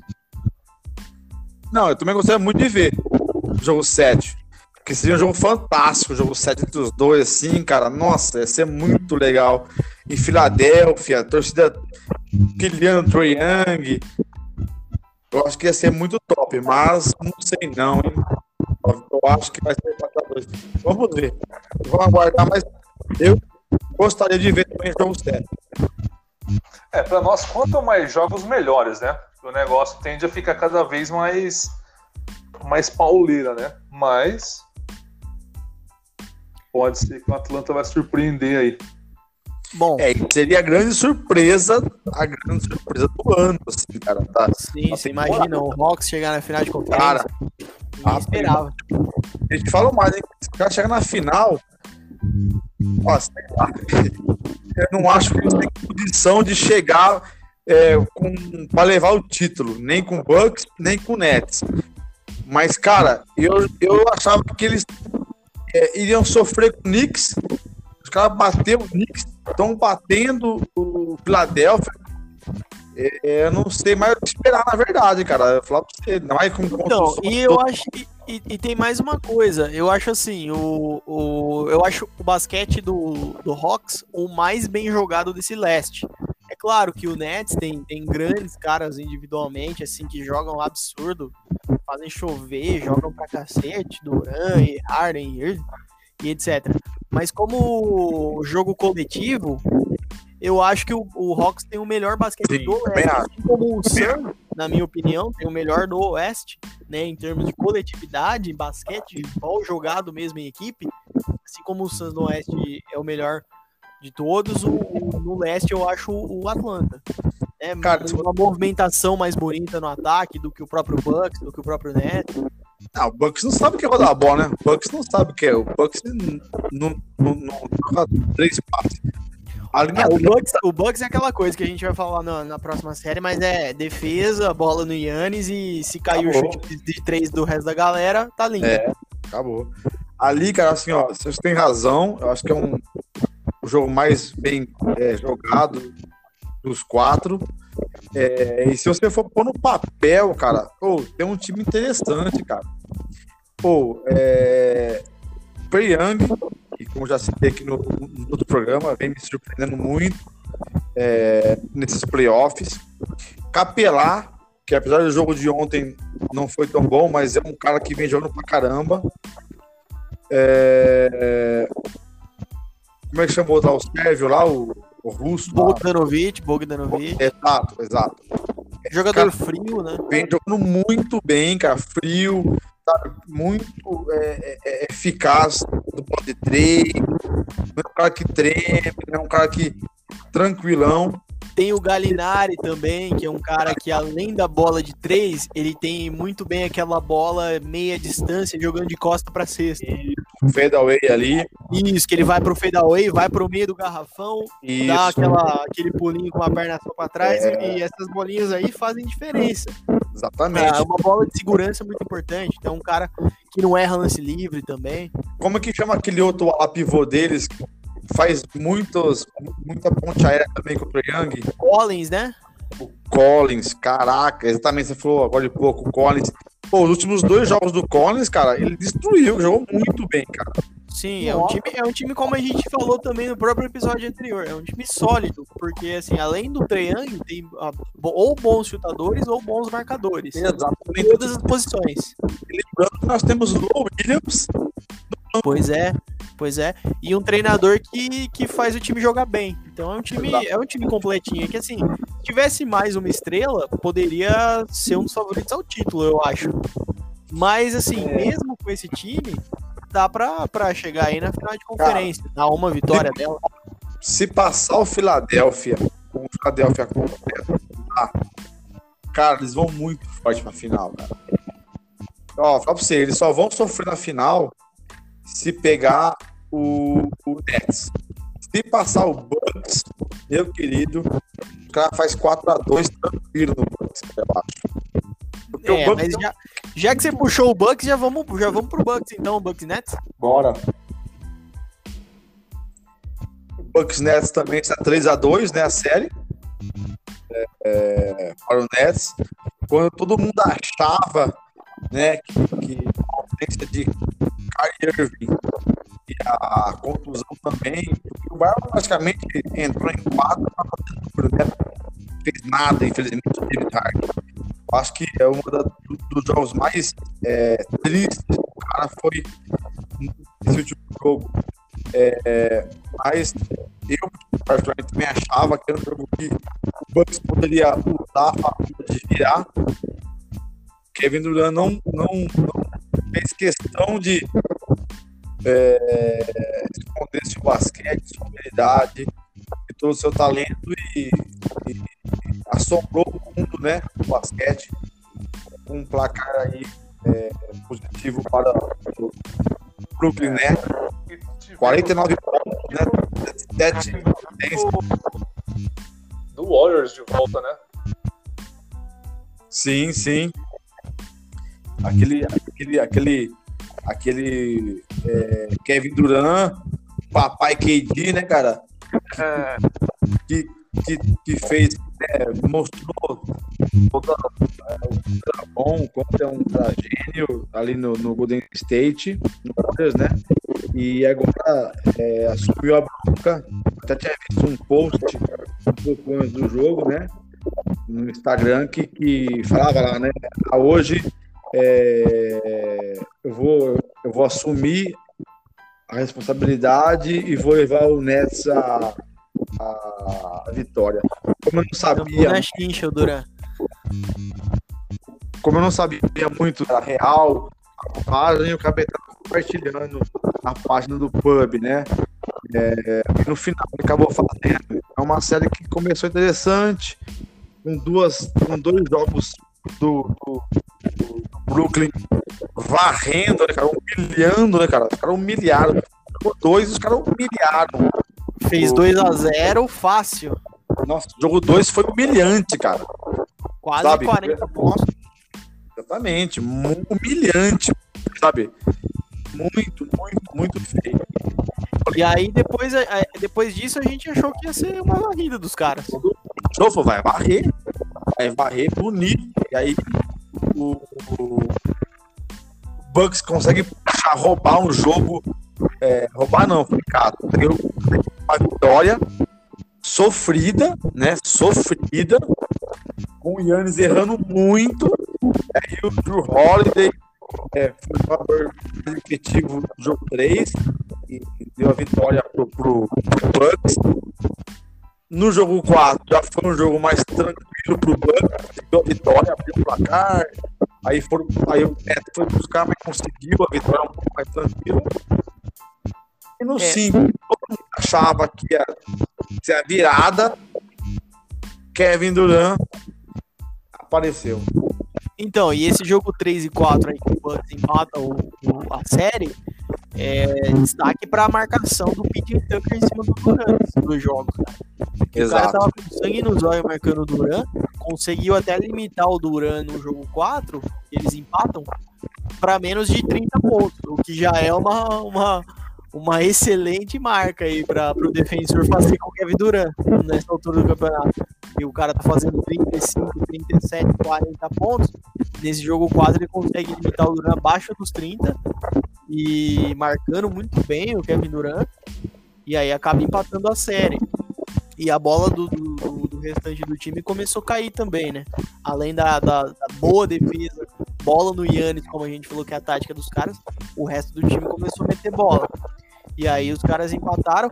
Não, eu também gostaria muito de ver o jogo 7. Porque seria um jogo fantástico, o jogo 7 entre os dois, assim, cara. Nossa, ia ser muito legal. Em Filadélfia, torcida pilhando Troy Young. Eu acho que ia ser muito top, mas não sei não, hein? Eu acho que vai ser 4x2. Vamos ver. Vamos aguardar, mas eu gostaria de ver também jogo 7. É, para nós, quanto mais jogos, melhores, né? O negócio tende a ficar cada vez mais mais pauleira, né? Mas pode ser que o Atlanta vai surpreender aí. Bom, é, seria a grande surpresa, a grande surpresa do ano, assim, cara. Tá, Sim, você imagina o Hawks chegar na final de conferência. Cara, ninguém esperava. A gente fala mais, hein? Se o cara chegar na final, ó, sei lá, eu não acho que eles têm condição de chegar é, para levar o título, nem com Bucks, nem com Nets. Mas, cara, eu, eu achava que eles é, iriam sofrer com o Knicks. Os caras bateram o Knicks, estão batendo o Philadelphia. É, eu não sei mais o que esperar, na verdade, cara. Eu falar pra você, mais com Então, e eu acho que. E, e, tem mais uma coisa, eu acho assim, o, o, eu acho o basquete do, do Hawks o mais bem jogado desse leste. Claro que o Nets tem, tem grandes caras individualmente, assim, que jogam absurdo. fazem chover, jogam pra cacete, Duran e Harden e, e etc. Mas como jogo coletivo, eu acho que o, o Hawks tem o melhor basquete Sim, do Oeste. Assim como o Sun, na minha opinião, tem o melhor do Oeste, né? Em termos de coletividade, basquete, ball jogado mesmo em equipe. Assim como o Suns no Oeste é o melhor de todos, o, o- no Leste eu acho o Atlanta. É Cara, se uma movimentação mais bonita no ataque do que o próprio Bucks, do que o próprio Nets. Ah, o Bucks não sabe o que é rodar a bola, né? O Bucks não sabe o que é. O Bucks não, não, três passes. É, o, Bucks, o Bucks é aquela coisa que a gente vai falar na, na próxima série, mas é defesa, bola no Yannis e se cair o Acabou. chute de, de três do resto da galera, tá lindo. É. acabou. Ali, cara, assim, ó, vocês têm razão. Eu acho que é um o jogo mais bem é, jogado dos quatro. É, e se você for pôr no papel, cara, pô, tem um time interessante, cara. Pô, é. Young, que como já citei aqui no, no outro programa, vem me surpreendendo muito é, nesses playoffs. Capelar, que apesar do jogo de ontem não foi tão bom, mas é um cara que vem jogando pra caramba. É, Como é que chamou lá o Sérvio lá, o, o russo? lá? Bogdanovic, Bogdanovic. Exato, exato. Jogador cara- frio, né? Vem jogando muito bem, cara, frio, sabe? muito é, é, é, eficaz do ponto de três. Não é um cara que treme, não é um cara que tranquilão. Tem o Galinari também, que é um cara que além da bola de três, ele tem muito bem aquela bola meia distância jogando de costa pra cesta. Fade away ali. Isso, que ele vai pro fadeaway, vai pro meio do garrafão, Isso. dá aquela, aquele pulinho com a perna só pra trás É. e essas bolinhas aí fazem diferença. Exatamente. É uma bola de segurança muito importante. Então, um cara que não erra lance livre também. Como é que chama aquele outro ala pivô deles faz muitos, muita ponte aérea também com o Young? Collins, né? O Collins, caraca, exatamente, você falou agora de pouco, o Collins. Pô, os últimos dois jogos do Collins, cara, ele destruiu, jogou muito bem, cara. Sim, é um, time, é um time como a gente falou também no próprio episódio anterior. É um time sólido, porque assim, além do Trae Young, tem ah, ou bons chutadores ou bons marcadores. Em Exatamente. todas as posições. Lembrando que nós temos Lou Williams, Pois é, pois é. E um treinador que, que faz o time jogar bem. Então é um time, é um time completinho. Que assim, se tivesse mais uma estrela, poderia ser um dos favoritos ao título, eu acho. Mas assim, mesmo com esse time, dá pra, pra chegar aí na final de conferência. Dá uma vitória dela. se passar o Philadelphia, com o Philadelphia completo, tá? cara, eles vão muito forte pra final, cara. Ó, fala pra você, eles só vão sofrer na final se pegar o, o Nets. Se passar o Bucks, meu querido, o cara faz 4x2 tranquilo no Bucks, eu acho. Porque É, o Bucks mas já, já que você puxou o Bucks, já vamos, já vamos pro Bucks então, o Bucks Nets. Bora. O Bucks Nets também está 3x2, né? A série. É, é, para o Nets. Quando todo mundo achava né, que, que ausência de Kyrie Irving e a contusão também, o Barba praticamente entrou em quadro para fazer né? Fez nada, infelizmente, o David Harden. Acho que é um dos jogos mais é, tristes do cara foi esse último jogo. É, mas eu, particularmente, também achava que era um jogo que o Bucks poderia usar a favor de virar. Kevin Durant não, não, não fez questão de é, esconder seu basquete, sua habilidade e todo o seu talento e, e assombrou o mundo né, do basquete com um placar aí é, positivo para o Brooklyn Nets. 49 pontos, né? 7 Do Warriors de volta, né? Sim, sim. Aquele, aquele, aquele, aquele é, Kevin Durant, papai KD, né, cara? Que, que, que fez, né, mostrou toda, é, bom, como é um gênio ali no, no Golden State, no Warriors, né? E agora é, assumiu a bronca. Até tinha visto um post um pouco antes do jogo, né? no Instagram que, que falava lá, né? "Ah, Hoje é, eu, vou, eu vou assumir a responsabilidade e vou levar o Nets a, a, vitória. Como eu não sabia. Na chincha, o Duran. Como eu não sabia muito da real, a página, eu acabei compartilhando a página do pub, né? É, e no final ele acabou fazendo. É uma série que começou interessante, com duas, com dois jogos do, do, do Brooklyn varrendo, né, cara? Humilhando, né, cara? Os caras humilharam. Dois, os caras humilharam. Fez 2 a 0 fácil. Nossa, o jogo 2 foi humilhante, cara. Quase sabe? 40 pontos. Exatamente, humilhante, sabe? Muito, muito, muito feio. E aí, depois, depois disso, a gente achou que ia ser uma varrida dos caras. Chofo vai varrer, vai varrer bonito. E aí, o, o Bucks consegue puxar, roubar um jogo. É, roubar não, complicado. Uma vitória sofrida, né? Sofrida, com o Yannis errando muito. Aí o Drew Holiday é, foi o jogador efetivo do jogo 3 e deu a vitória pro, pro Bucks. No jogo 4 já foi um jogo mais tranquilo pro Bucks, deu a vitória, abriu o placar. Aí, foram, aí o Neto foi buscar, mas conseguiu a vitória um pouco mais tranquila. E no 5, é. todo mundo achava que ia ser a virada. Kevin Durant apareceu. Então, e esse jogo 3 e 4 aí que o Bucks empata o, o, a série, é destaque para a marcação do PJ Tucker em cima do Duran dos jogos. Exato. O cara tava com sangue nos olhos marcando o Duran, conseguiu até limitar o Duran no jogo 4, eles empatam, para menos de 30 pontos, o que já é uma, uma, uma excelente marca aí para o defensor fazer com o Kevin Durant nessa altura do campeonato. E o cara tá fazendo 35, 37, 40 pontos. Nesse jogo 4 ele consegue limitar o Durant abaixo dos 30 e marcando muito bem o Kevin Durant. E aí acaba empatando a série. E a bola do, do, do restante do time começou a cair também, né? Além da, da, da boa defesa, bola no Yannis, como a gente falou que é a tática dos caras, o resto do time começou a meter bola. E aí os caras empataram.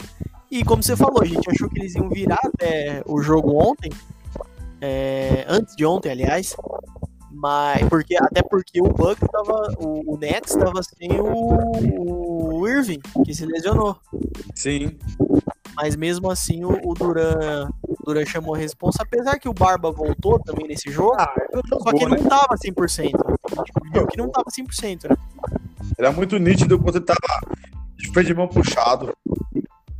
E como você falou, a gente achou que eles iam virar até o jogo ontem. É, antes de ontem, aliás. Mas porque, até porque o Bucks tava. O, o Nets estava sem o, o Irving, que se lesionou. Sim. Mas mesmo assim o, o Duran, Duran chamou a responsa, apesar que o Barba voltou também nesse jogo. Ah, jogou, só que né? não tava 100%. A gente viu que não tava 100%, né? Era muito nítido quando ele tava de freio de mão puxado.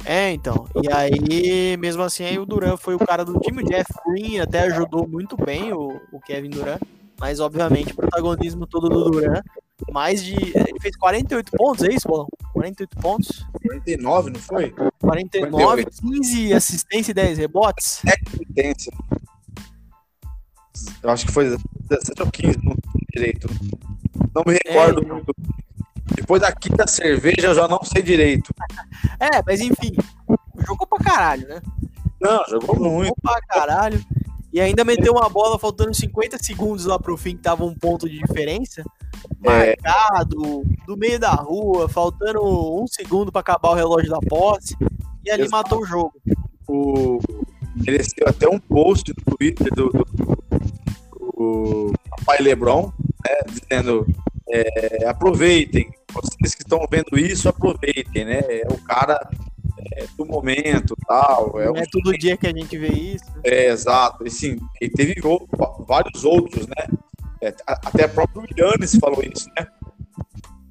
É, então. E aí, mesmo assim, aí o Duran foi o cara do time. O Jeff Green até ajudou muito bem o, o Kevin Duran. Mas, obviamente, o protagonismo todo do Duran. Mais de. Ele fez 48 pontos, é isso, Bolão? 48 pontos? 49, não foi? 49, 48. 15 assistência e 10 rebotes. É assistência. Eu acho que foi 17 ou 15, não direito. Não me recordo é, muito. Depois da quinta cerveja eu já não sei direito. É, mas enfim, jogou pra caralho, né? Não, jogou, jogou muito. pra caralho. E ainda meteu uma bola faltando 50 segundos lá pro fim, que tava um ponto de diferença. Marcado, é. do meio da rua, faltando um segundo para acabar o relógio da posse. E ali matou o jogo. O... Mereceu até um post no Twitter do, do, do, Lebron, né, dizendo é, aproveitem, vocês que estão vendo isso, aproveitem, né? É o cara é, do momento tal. É Não é todo dia que a gente vê isso. É, exato. E sim, e teve vários outros, né? É, até próprio Yannis falou isso, né?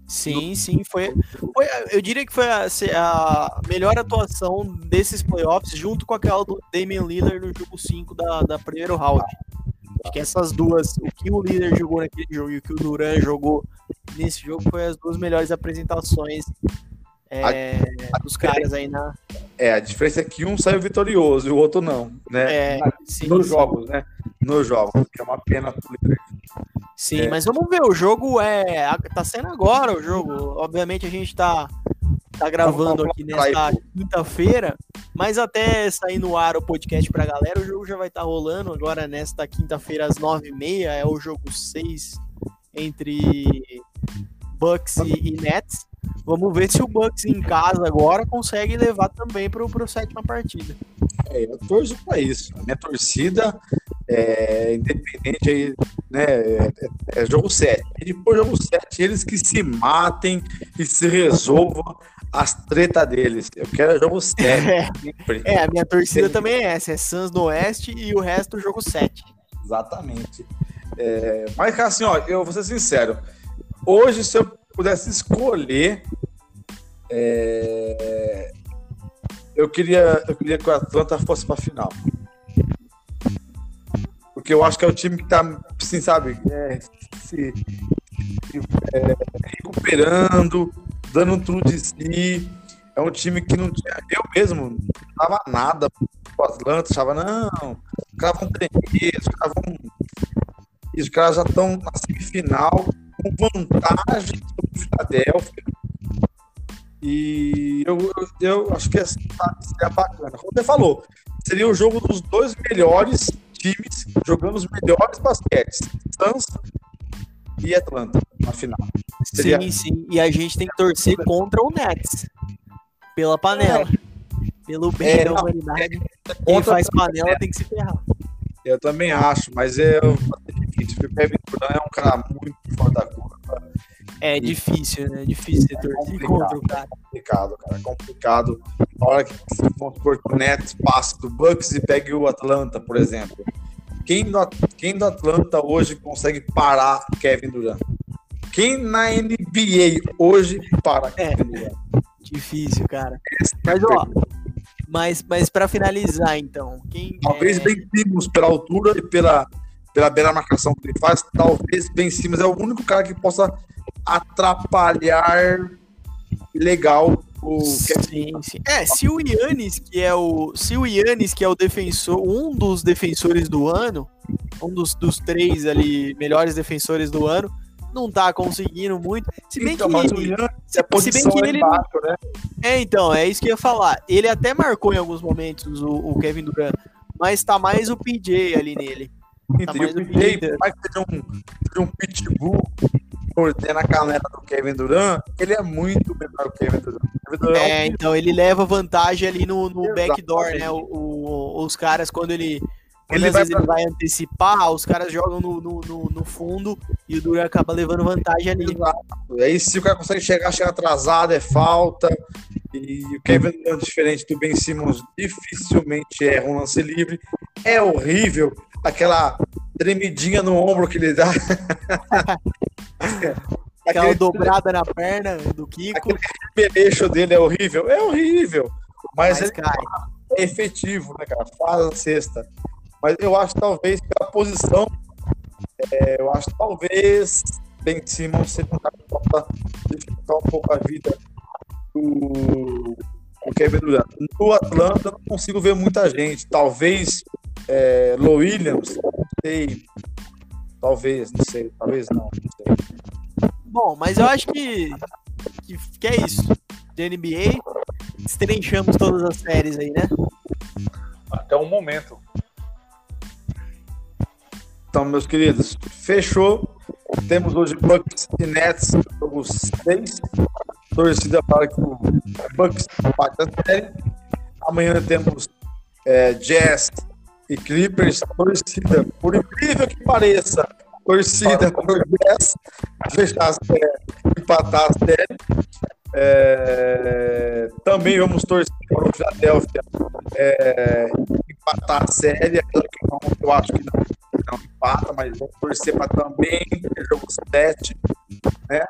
Sim, sim, foi, foi, Eu diria que foi a, a, melhor atuação desses playoffs, junto com aquela do Damian Lillard no jogo 5 da, da primeiro round. Acho que essas duas, o que o líder jogou naquele jogo e o que o Duran jogou nesse jogo, foi as duas melhores apresentações é, a, a dos caras aí na. É, a diferença é que um saiu vitorioso e o outro não, né? É, sim, nos sim. jogos, né? Nos jogos, que é uma pena. Sim, é. mas vamos ver, o jogo é. Tá sendo agora o jogo. Obviamente a gente tá tá gravando aqui nesta quinta-feira, mas até sair no ar o podcast pra galera, o jogo já vai estar tá rolando agora nesta quinta-feira às nove e meia, é o jogo 6 entre Bucks e, e Nets. Vamos ver se o Bucks em casa agora consegue levar também para a sétima partida. É, eu torço para isso. A minha torcida é independente aí, né? É, é, jogo 7. E depois jogo 7, eles que se matem e se resolvam as tretas deles. Eu quero jogo 7. É, é a minha torcida também é essa: é Suns no Oeste e o resto jogo 7. Exatamente. É, mas, assim, ó, eu vou ser sincero. Hoje, se eu pudesse escolher, é, eu queria, eu queria que o Atlanta fosse para final. Porque eu acho que é o time que tá, assim, sabe, é, se, é, recuperando, dando tudo de si. É um time que não tinha. Eu mesmo não tava nada o Atlanta, achava, não, os caras vão tremer, os caras vão. Os caras já estão na semifinal com vantagem sobre o Philadelphia. E eu, eu, eu acho que é, seria bacana. Como você falou, seria o jogo dos dois melhores times jogando os melhores basquetes. Suns e Atlanta na final. Seria... Sim, sim. E a gente tem que torcer contra o Nets. Pela panela. É. Pelo bem é, da humanidade. É, Quem faz panela tem que se ferrar. Eu também acho, mas é o Kevin Durant é um cara muito fora da curva. É difícil, né? É difícil é torcer contra o cara. É complicado, cara. É complicado. Na hora que vamos supor que o Nets passa do Bucks e pegue o Atlanta, por exemplo. Quem do, quem do Atlanta hoje consegue parar Kevin Durant? Quem na NBA hoje para é, Kevin Durant? Difícil, cara. Mas, ó, mas, mas para finalizar, então, quem talvez é... Ben Simmons pela altura e pela pela bela marcação que ele faz, talvez Ben Simmons é o único cara que possa atrapalhar legal o sim, sim. É, se o Yannis, que é o. Se o Yannis, que é o defensor, um dos defensores do ano, um dos, dos três ali melhores defensores do ano, não tá conseguindo muito. Se bem então, que. Ele, se, se bem que ele. Né? É, então, é isso que eu ia falar. Ele até marcou em alguns momentos o, o Kevin Durant, mas tá mais o PJ ali nele. Tá mais o PJ, por mais que seja um, seja um pitbull, mordendo a canela do Kevin Durant, ele é muito melhor que o Kevin Durant. Durant é, é um... então ele leva vantagem ali no, no backdoor, né? O, o, os caras, quando ele. Ele vai pra... ele vai antecipar, os caras jogam no, no, no, no, fundo e o Durant acaba levando vantagem ali. Exato. Aí se o cara consegue chegar, chega atrasado, é falta. E o Kevin Durant, diferente do Ben Simmons, dificilmente erra um lance livre. É horrível aquela tremidinha no ombro que ele dá. Aquela Aquele... dobrada na perna do Kiko. Aquele peleixo dele é horrível. É horrível. Mas, mas ele cai. é efetivo, né, cara? Faz a cesta. Mas eu acho talvez pela posição, é, eu acho talvez Ben Simmons seja um cara que possa dificultar um pouco a vida do, do Kevin Durant. No Atlanta eu não consigo ver muita gente. Talvez é, Low Williams, não sei. Talvez, não sei. Talvez não, não sei. Bom, mas eu acho que, que, que é isso. De NBA, estrenchamos todas as séries aí, né? Até o momento. Então, meus queridos, fechou. Temos hoje Bucks e Nets, jogo 6. Torcida para que o Bucks bate a série. Amanhã temos é, Jazz e Clippers, torcida, por incrível que pareça, torcida por 10, fechar a série, empatar a série. É, também vamos torcer para o Philadelphia é, empatar a série, eu acho que não, não empata, mas vamos torcer para também ter jogo 7, né?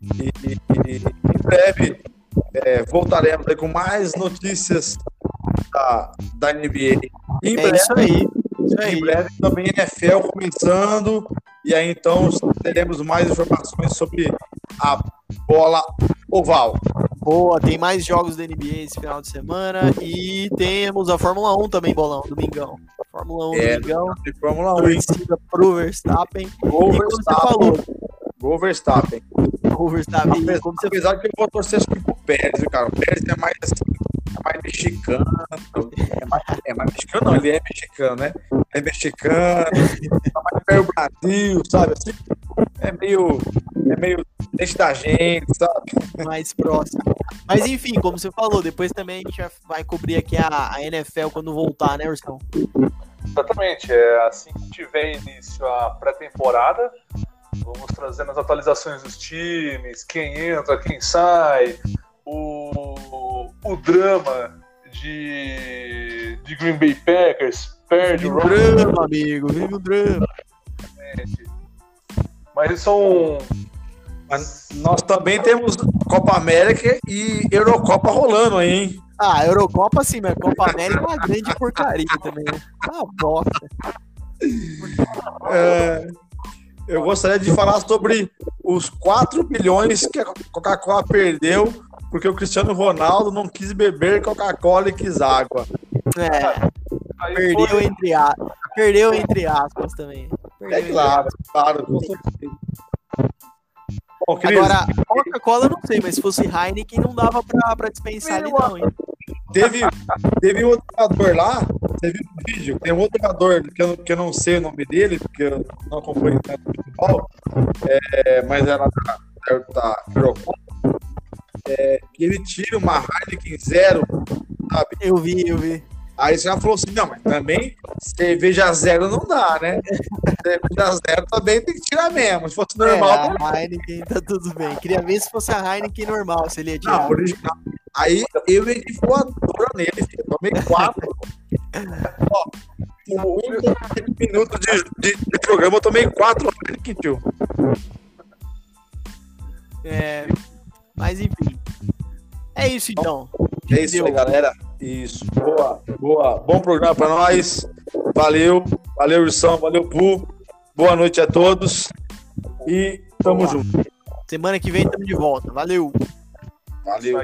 E, e, em breve é, voltaremos com mais notícias da, da NBA. Em é breve, isso aí. Isso aí. Em breve também NFL começando. E aí então teremos mais informações sobre a bola oval. Boa, tem mais jogos da NBA esse final de semana e temos a Fórmula 1 também, bolão, domingão. Fórmula 1, é, domingão. Fórmula 1. Torcida pro Verstappen. Gol Verstappen. Você falou. Gol Verstappen. Gol Verstappen. Apesar, apesar que eu vou torcer que pro Pérez, cara. O Pérez é mais assim, é mais mexicano. É mais, é mais mexicano, não, ele é mexicano, né? É mexicano, tá mais perto do Brasil, sabe? Assim, é meio. É meio deixa da gente, sabe? mais próximo. Mas enfim, como você falou, depois também a gente vai cobrir aqui a, a NFL quando voltar, né, Ursão? Exatamente, é assim que tiver início a pré-temporada, vamos trazendo as atualizações dos times, quem entra, quem sai, o, o drama de, de Green Bay Packers, perde o drama, amigo, vive o drama. Mas são mas nós também temos Copa América e Eurocopa rolando aí, hein? Ah, Eurocopa sim, mas Copa América é uma grande porcaria também. Né? Uma bosta. É, eu gostaria de falar sobre os 4 bilhões que a Coca-Cola perdeu porque o Cristiano Ronaldo não quis beber Coca-Cola e quis água. É. Perdeu entre, a... Perdeu entre aspas também. Perdeu é claro, claro, com certeza. Bom, Agora, Coca-Cola não sei, mas se fosse Heineken não dava pra, pra dispensar ali não, hein? Teve, teve um outro jogador lá, você viu no vídeo, tem um outro jogador que eu, que eu não sei o nome dele, porque eu não acompanho tanto futebol, é, mas era da, da Eurocopa, é, que ele tira uma Heineken zero, sabe? Eu vi, eu vi. Aí você já falou assim, não, mas também cerveja zero não dá, né? cerveja zero também tem que tirar mesmo. Se fosse normal. É, a Heineken tá tudo bem. Queria ver se fosse a Heineken normal, se ele ia tirar. Não, original. Aí eu ia de voadora nele, filho. Tomei quatro. Ó, com minutos de, de, de, programa, eu tomei quatro Heineken, tio. É, mas enfim. É isso então. É isso aí, galera. Isso. Boa, boa. Bom programa para nós. Valeu, valeu, Ursão, valeu, Pu. Boa noite a todos. E tamo boa. junto. Semana que vem estamos de volta. Valeu. Valeu.